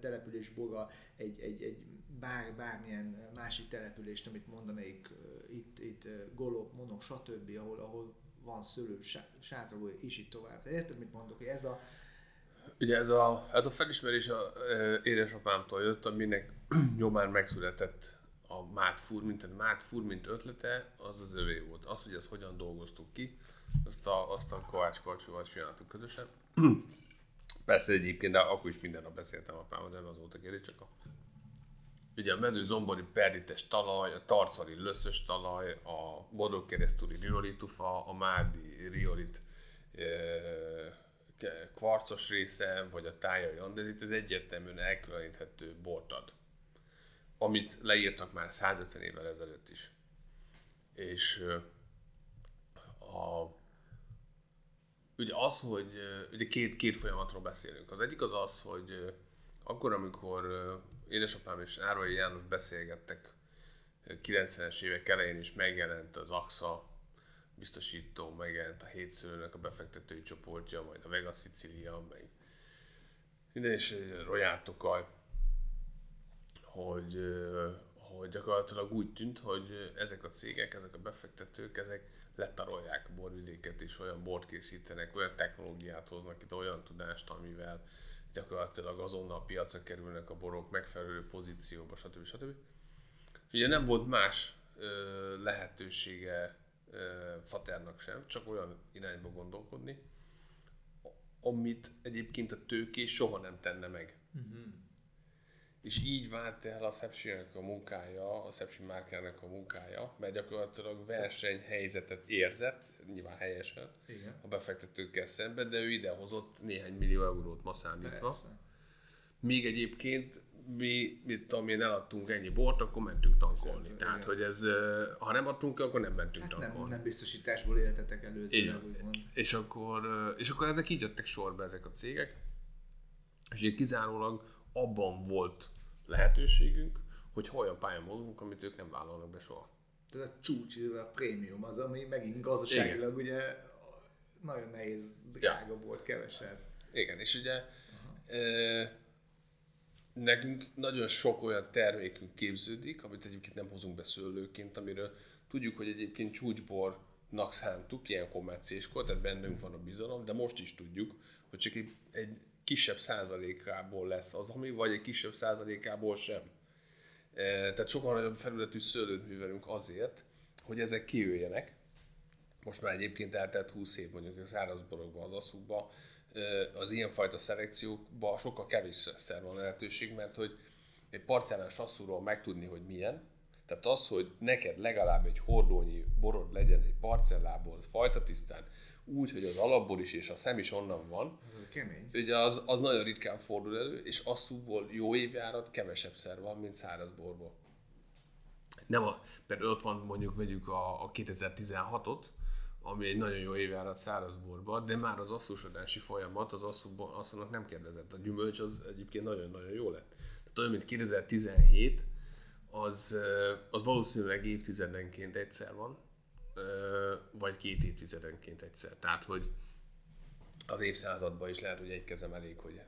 település boga, egy, egy, egy bár, bármilyen másik települést, amit mondanék, itt, itt Golop, Monok, stb., ahol, ahol van szőlő, sázoló, és így tovább. Érted, mit mondok, ez a... Ugye ez a, ez a felismerés a édesapámtól jött, aminek nyomán megszületett a Mátfúr, mint a Mátfúr, mint ötlete, az az övé volt. Az, hogy ezt hogyan dolgoztuk ki, azt a, azt a Kovács Karcsóval csináltuk közösen. Persze egyébként, de akkor is minden nap beszéltem apámmal, de az volt a kérdés, csak a ugye a mezőzombori perdites talaj, a tarcali löszös talaj, a bodogkeresztúri riolitufa, a mádi riolit e, kvarcos része, vagy a tájai andezit, ez egyértelműen elkülöníthető bortad, amit leírtak már 150 évvel ezelőtt is. És a, ugye az, hogy ugye két, két folyamatról beszélünk. Az egyik az az, hogy akkor, amikor édesapám és Árvai János beszélgettek 90-es évek elején is megjelent az AXA biztosító, megjelent a hétszőnök a befektetői csoportja, majd a Vega Sicilia, meg minden is Royal hogy, hogy gyakorlatilag úgy tűnt, hogy ezek a cégek, ezek a befektetők, ezek letarolják a borvidéket és olyan bort készítenek, olyan technológiát hoznak itt, olyan tudást, amivel gyakorlatilag azonnal piacra kerülnek a borok megfelelő pozícióba, stb. stb. És ugye nem volt más ö, lehetősége ö, Faternak sem, csak olyan irányba gondolkodni, amit egyébként a tőké soha nem tenne meg. Uh-huh. És így vált el a sepsi a munkája, a Sepsi márkának a munkája, mert gyakorlatilag versenyhelyzetet érzett, nyilván helyesen Igen. a befektetőkkel szemben, de ő idehozott néhány millió eurót ma számítva. Persze. Míg egyébként mi, mit tudom én, eladtunk ennyi bort, akkor mentünk tankolni. Sőt, Tehát, igen. hogy ez, ha nem adtunk akkor nem mentünk hát tankolni. Nem, nem biztosításból éltetek előzőleg, És akkor, és akkor ezek így jöttek sorba ezek a cégek, és ugye kizárólag abban volt lehetőségünk, hogy olyan pályán mozgunk, amit ők nem vállalnak be soha tehát a csúcs, a prémium az, ami megint gazdaságilag ugye nagyon nehéz, drága ja. volt, keveset. Igen, és ugye e, nekünk nagyon sok olyan termékünk képződik, amit egyébként nem hozunk be szőlőként, amiről tudjuk, hogy egyébként csúcsbornak szántuk, ilyen kommerciéskor, tehát bennünk van a bizalom, de most is tudjuk, hogy csak egy, egy kisebb százalékából lesz az, ami, vagy egy kisebb százalékából sem. Tehát sokkal nagyobb felületű szőlőt művelünk azért, hogy ezek kijöjjenek, most már egyébként eltelt 20 év mondjuk a szárazborokban, az asszukban, az ilyenfajta szelekciókban sokkal kevésszer van lehetőség, mert hogy egy parcellás asszúról megtudni, hogy milyen, tehát az, hogy neked legalább egy hordónyi borod legyen egy parcellából, fajta tisztán, úgy, hogy az alapból is és a szem is onnan van, Kemény. ugye az, az nagyon ritkán fordul elő, és asszúból jó évjárat kevesebb szer van, mint szárazborból. Nem a, például ott van mondjuk vegyük a, a 2016-ot, ami egy nagyon jó évjárat szárazborban, de már az asszusodási folyamat az asszúban, asszúnak nem kedvezett. A gyümölcs az egyébként nagyon-nagyon jó lett. Tehát olyan, mint 2017, az, az valószínűleg évtizedenként egyszer van, vagy két évtizedenként egyszer. Tehát, hogy az évszázadban is lehet, hogy egy kezem elég, hogy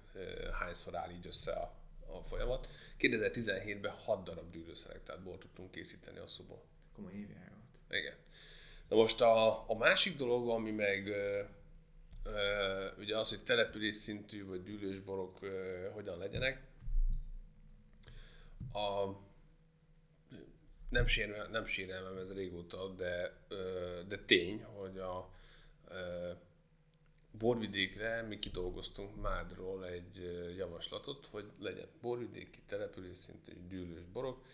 hányszor áll így össze a, a folyamat. 2017-ben 6 darab dűlőszelektált bort tudtunk készíteni a szoból. Komoly évjárat. Igen. Na most a, a másik dolog, ami meg ö, ö, ugye az, hogy település szintű vagy dűlős borok ö, hogyan legyenek, a, nem, sérel, nem sérelmem ez régóta, de, de tény, hogy a borvidékre mi kidolgoztunk Mádról egy javaslatot, hogy legyen borvidéki település szintű dűlős borok,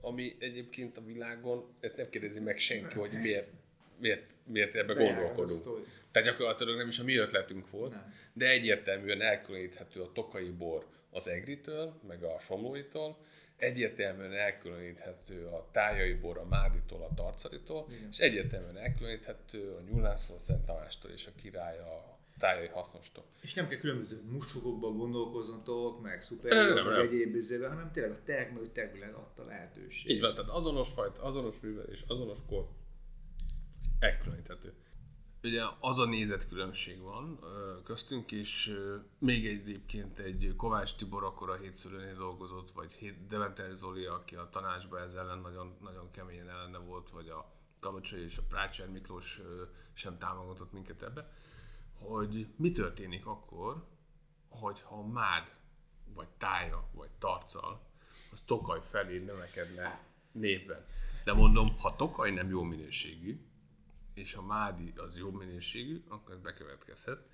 ami egyébként a világon, ezt nem kérdezi meg senki, hogy miért, miért, miért ebbe gondolkodunk. Tehát gyakorlatilag nem is a mi ötletünk volt, nem. de egyértelműen elkülöníthető a tokai bor az egritől, meg a somlóitól, egyértelműen elkülöníthető a tájai bor a Máditól, a Tarcaritól, Igen. és egyértelműen elkülöníthető a Nyulászról, Szent Tamástól és a király a tájai hasznostól. És nem kell különböző mustfogokban gondolkoznatok, meg szuper, meg egyéb izébe, hanem tényleg a termelő terület adta lehetőség. Így van, tehát azonos fajta, azonos művelés, azonos kor, elkülöníthető. Ugye az a nézetkülönbség van köztünk is, még egyébként egy Kovács Tibor akkor a hétszülőnél dolgozott, vagy Deventer Zoli, aki a tanácsban ez ellen nagyon, nagyon keményen ellene volt, vagy a Kalocsai és a Prácser Miklós sem támogatott minket ebbe, hogy mi történik akkor, hogyha mád, vagy tája, vagy tarcal, az Tokaj felé növekedne névben. De mondom, ha Tokaj nem jó minőségű, és a Mádi az jó minőségű, akkor ez bekövetkezhet.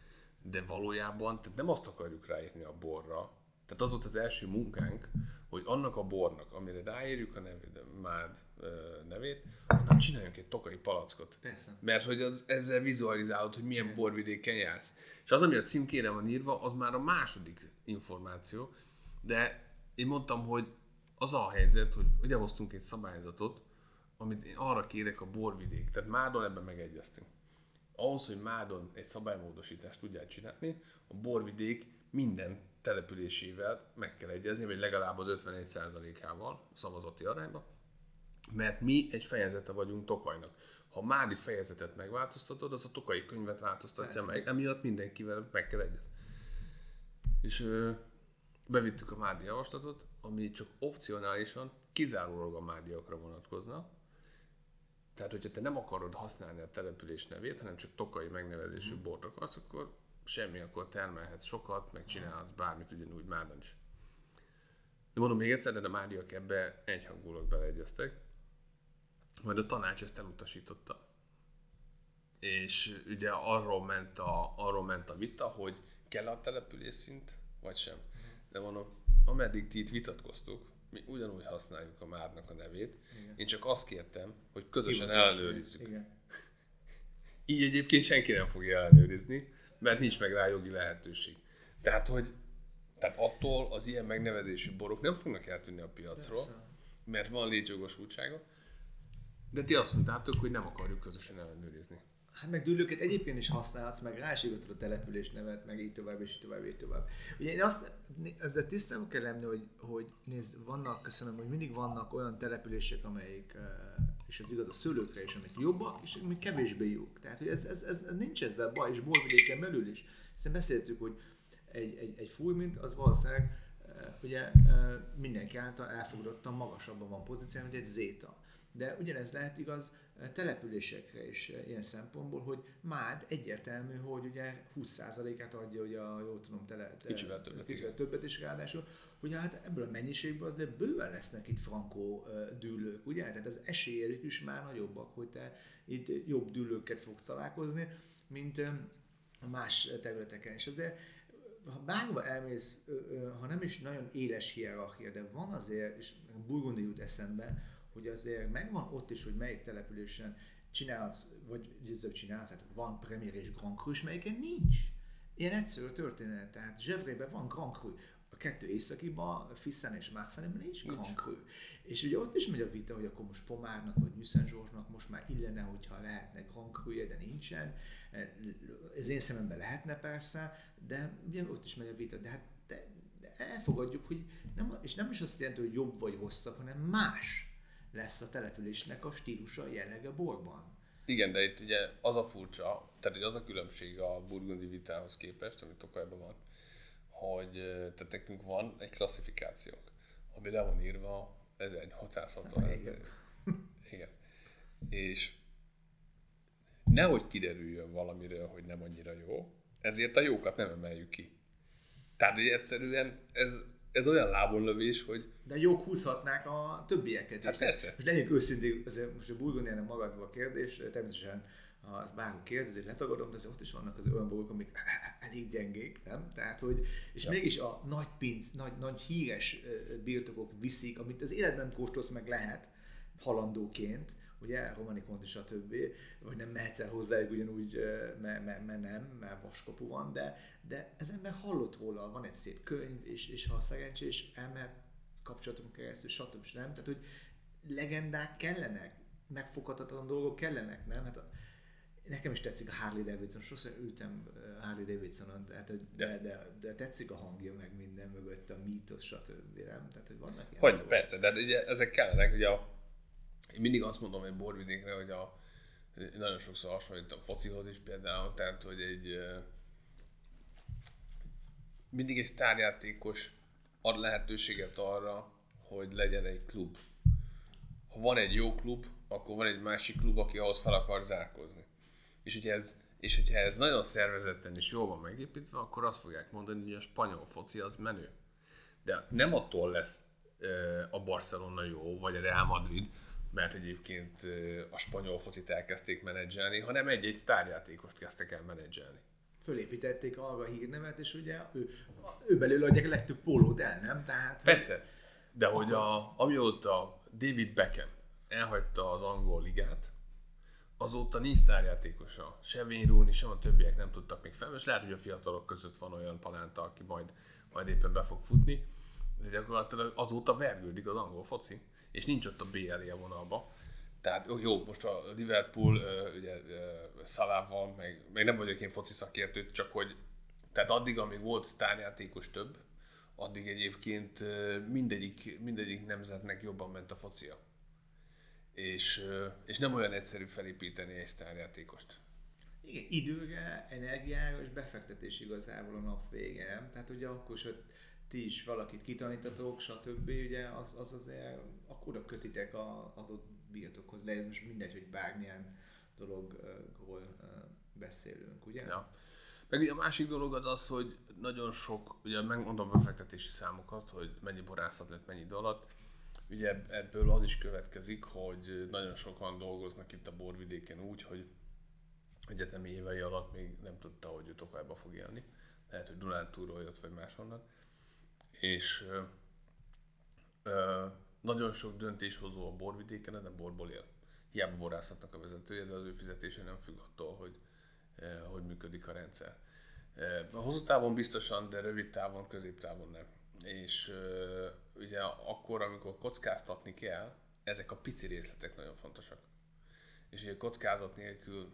De valójában tehát nem azt akarjuk ráírni a borra, tehát az volt az első munkánk, hogy annak a bornak, amire ráírjuk a nevét, Mád nevét, annak csináljunk egy tokai palackot. Persze. Mert hogy az, ezzel vizualizálod, hogy milyen borvidéken jársz. És az, ami a címkére van írva, az már a második információ. De én mondtam, hogy az a helyzet, hogy ugye hoztunk egy szabályzatot, amit én arra kérek a borvidék, tehát Mádon ebben megegyeztünk. Ahhoz, hogy Mádon egy szabálymódosítást tudják csinálni, a borvidék minden településével meg kell egyezni, vagy legalább az 51%-ával szavazati arányban, mert mi egy fejezete vagyunk Tokajnak. Ha Mádi fejezetet megváltoztatod, az a Tokai könyvet változtatja Persze. meg, emiatt mindenkivel meg kell egyezni. És ö, bevittük a Mádi javaslatot, ami csak opcionálisan kizárólag a mádiakra vonatkozna, tehát, hogyha te nem akarod használni a település nevét, hanem csak tokai megnevezésű bort akarsz, akkor semmi, akkor termelhetsz sokat, meg csinálhatsz bármit ugyanúgy Mádon is. De mondom még egyszer, de a mádiak ebbe egyhangulag beleegyeztek. Majd a tanács ezt elutasította. És ugye arról ment a, arról ment a vita, hogy kell a település szint, vagy sem. De mondom, ameddig ti itt vitatkoztuk, mi ugyanúgy használjuk a márnak a nevét. Igen. Én csak azt kértem, hogy közösen Hivatás ellenőrizzük. Igen. Így egyébként senki nem fogja ellenőrizni, mert nincs meg rá jogi lehetőség. Tehát, hogy tehát attól az ilyen megnevezésű borok nem fognak eltűnni a piacról, Persze. mert van létjogosultsága, de ti azt mondtátok, hogy nem akarjuk közösen ellenőrizni. Hát meg dűlőket egyébként is használhatsz, meg rá is a település nevet, meg így tovább, és így tovább, így tovább. Ugye én azt, ezzel tisztán kell lenni, hogy, hogy nézd, vannak, köszönöm, hogy mindig vannak olyan települések, amelyik, és ez igaz a szőlőkre is, amik jobbak, és amik kevésbé jók. Tehát, hogy ez, ez, ez, ez nincs ezzel baj, és borvidéken belül is. Hiszen beszéltük, hogy egy, egy, egy fújmint az valószínűleg ugye mindenki által elfogadottan magasabban van pozíció, mint egy zéta. De ugyanez lehet igaz településekre is ilyen szempontból, hogy Mád egyértelmű, hogy ugye 20%-át adja, ugye a, jól tudom, tele, tele, Kicsivel többet, kicsivel többet is ráadásul, ugye hát ebből a mennyiségből azért bőven lesznek itt frankó dűlők, ugye? Tehát az esélyek is már nagyobbak, hogy te itt jobb dűlőket fogsz találkozni, mint más területeken. És azért ha bárhova elmész, ha nem is nagyon éles hierarchia, de van azért, és Burgundi jut eszembe, hogy azért megvan ott is, hogy melyik településen csinálsz, vagy győzőbb csinálsz, tehát van Premier és Grand Cru, és melyiken nincs. Ilyen egyszerű történet, tehát Zsevrében van Grand Cru, a kettő északiban, Fiszen és Marseille-ben nincs Grand Cru. És ugye ott is megy a vita, hogy akkor most Pomárnak vagy Nüssen Zsorzsnak most már illene, hogyha lehetne Grand cru de nincsen. Ez én szememben lehetne persze, de ugye ott is megy a vita. De hát de, de elfogadjuk, hogy nem, és nem is azt jelenti, hogy jobb vagy rosszabb, hanem más lesz a településnek a stílusa, jellege borban. Igen, de itt ugye az a furcsa, tehát az a különbség a burgundi vitához képest, amit Tokajban van, hogy tehát nekünk van egy klasszifikációnk, ami le van írva 1660 Igen. Igen. És nehogy kiderüljön valamiről, hogy nem annyira jó, ezért a jókat nem emeljük ki. Tehát, hogy egyszerűen ez, ez olyan lábonlövés, hogy... De jók húzhatnák a többieket is. Hát persze. Most legyünk őszintén, azért most a burgondiának magadban a kérdés, természetesen ha bárki kérdezi, letagadom, de ott is vannak az olyan borok, amik elég gyengék, nem? Tehát, hogy, és ja. mégis a nagy pinc, nagy, nagy híres birtokok viszik, amit az életben kóstolsz meg lehet, halandóként, ugye, romanikont és a többi, vagy nem mehetsz el hozzájuk ugyanúgy, mert me, me nem, mert vaskapu van, de, de ez ember hallott róla, van egy szép könyv, és, és ha szerencsés, elmehet kapcsolatunk keresztül, stb. nem? Tehát, hogy legendák kellenek, megfoghatatlan dolgok kellenek, nem? Hát a, nekem is tetszik a Harley Davidson, sosem ültem Harley Davidsonon, tehát, de, de, de, tetszik a hangja, meg minden mögött, a mítosz, stb. Nem? Tehát, hogy vannak ilyen Hogy, dolgok. persze, de ugye ezek kellenek, ugye a, én mindig azt mondom egy borvidékre, hogy a, nagyon sokszor hasonlít a focihoz is például, tehát, hogy egy mindig egy sztárjátékos ad lehetőséget arra, hogy legyen egy klub. Ha van egy jó klub, akkor van egy másik klub, aki ahhoz fel akar zárkozni. És hogyha ez, és hogyha ez nagyon szervezetten és jól van megépítve, akkor azt fogják mondani, hogy a spanyol foci az menő. De nem attól lesz a Barcelona jó, vagy a Real Madrid, mert egyébként a spanyol focit elkezdték menedzselni, hanem egy-egy sztárjátékost kezdtek el menedzselni. Fölépítették a hírnevet, és ugye ő, ő belőle adják a legtöbb pólót el, nem? Tehát, Persze, de hogy a, amióta David Beckham elhagyta az angol ligát, azóta nincs sztárjátékosa. Se Wayne Rooney, sem a többiek nem tudtak még fel, és lehet, hogy a fiatalok között van olyan palánta, aki majd, majd éppen be fog futni, de gyakorlatilag azóta vergődik az angol foci, és nincs ott a BL vonalba. Tehát jó, most a Liverpool, ugye Szalával, meg, meg nem vagyok én foci szakértő, csak hogy tehát addig, amíg volt sztárjátékos több, addig egyébként mindegyik, mindegyik nemzetnek jobban ment a focia és, és nem olyan egyszerű felépíteni egy sztárjátékost. Igen, időre, energiára és befektetés igazából a nap vége, nem? Tehát ugye akkor is, hogy ti is valakit kitanítatok, stb. ugye az, az azért akkor kötitek a adott birtokhoz, le most mindegy, hogy bármilyen dologról beszélünk, ugye? Ja. Meg ugye a másik dolog az az, hogy nagyon sok, ugye megmondom a befektetési számokat, hogy mennyi borászat lett mennyi idő alatt, Ugye ebből az is következik, hogy nagyon sokan dolgoznak itt a borvidéken úgy, hogy egyetemi évei alatt még nem tudta, hogy ő Tokajba fog élni. Lehet, hogy Dunántúról jött, vagy máshonnan. És ö, ö, nagyon sok döntéshozó a borvidéken, nem borból él. Hiába borászatnak a vezetője, de az ő fizetése nem függ attól, hogy, ö, hogy működik a rendszer. A hosszú távon biztosan, de rövid távon, középtávon nem és uh, ugye akkor, amikor kockáztatni kell, ezek a pici részletek nagyon fontosak. És ugye kockázat nélkül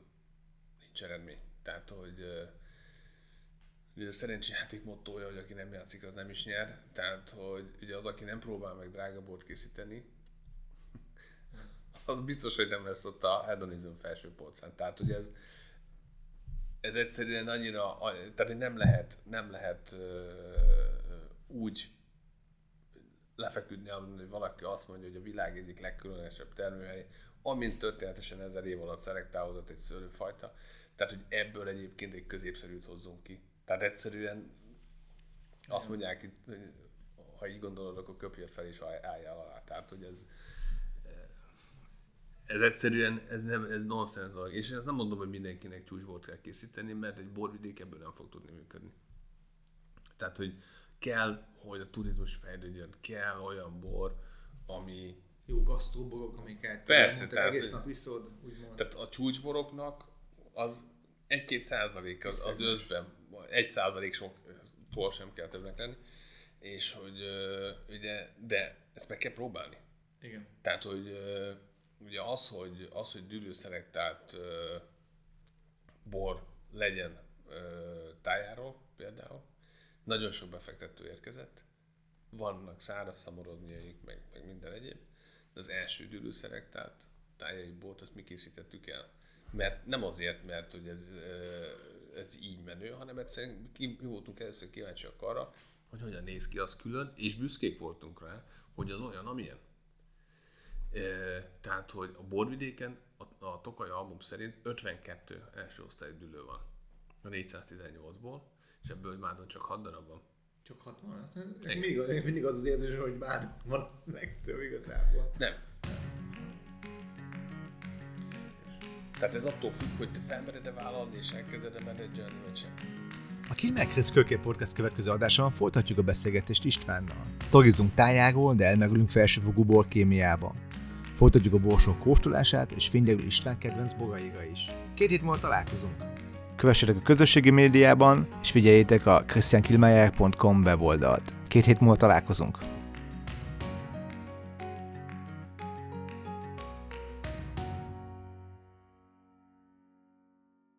nincs eredmény. Tehát, hogy ugye a szerencséjáték mottója, hogy aki nem játszik, az nem is nyer. Tehát, hogy ugye az, aki nem próbál meg drága bort készíteni, az biztos, hogy nem lesz ott a hedonizm felső polcán. Tehát, hogy ez, ez egyszerűen annyira, tehát nem lehet, nem lehet uh, úgy lefeküdni, hogy valaki azt mondja, hogy a világ egyik legkülönösebb termőhely, amint történetesen ezer év alatt szelektálódott egy szőlőfajta, tehát hogy ebből egyébként egy középszerűt hozzunk ki. Tehát egyszerűen azt mondják hogy ha így gondolod, akkor köpje fel és álljál alá. Tehát, hogy ez, ez egyszerűen, ez, nem, ez nonsens dolog. És ezt nem mondom, hogy mindenkinek csúcsbort kell készíteni, mert egy borvidék ebből nem fog tudni működni. Tehát, hogy kell, hogy a turizmus fejlődjön, kell olyan bor, ami... Jó gasztóborok, amiket Persze, tehát, egész nap iszod, úgymond. Tehát a csúcsboroknak az egy-két százalék az, az összben, egy százalék soktól sem kell többnek lenni, és hogy ugye, de ezt meg kell próbálni. Igen. Tehát, hogy ugye az, hogy, az, hogy dűlőszelektált bor legyen tájáról például, nagyon sok befektető érkezett, vannak száraz szamorodniaik, meg, meg minden egyéb, de az első dűlőszelektált tájai bort, azt mi készítettük el. Mert nem azért, mert hogy ez, ez így menő, hanem egyszerűen mi voltunk először kíváncsiak arra, hogy hogyan néz ki az külön, és büszkék voltunk rá, hogy az olyan, amilyen. E, tehát, hogy a borvidéken a, a Tokaj album szerint 52 első osztályú dülő van a 418-ból, és ebből Mádon csak 6 darab van. Csak 60? Mindig, mindig az az érzés, hogy Mádon van legtöbb igazából. Nem. Tehát ez attól függ, hogy te felmered-e vállalni és elkezded-e menedzselni, vagy sem. A Chris Kölké Podcast következő adásában folytatjuk a beszélgetést Istvánnal. Tagizunk tájáról, de elmerülünk felsőfokú borkémiában. Folytatjuk a borsok kóstolását, és fénylegül István kedvenc bogaira is. Két hét múlva találkozunk. Kövessetek a közösségi médiában, és figyeljétek a christiankilmeyer.com weboldalt. Két hét múlva találkozunk.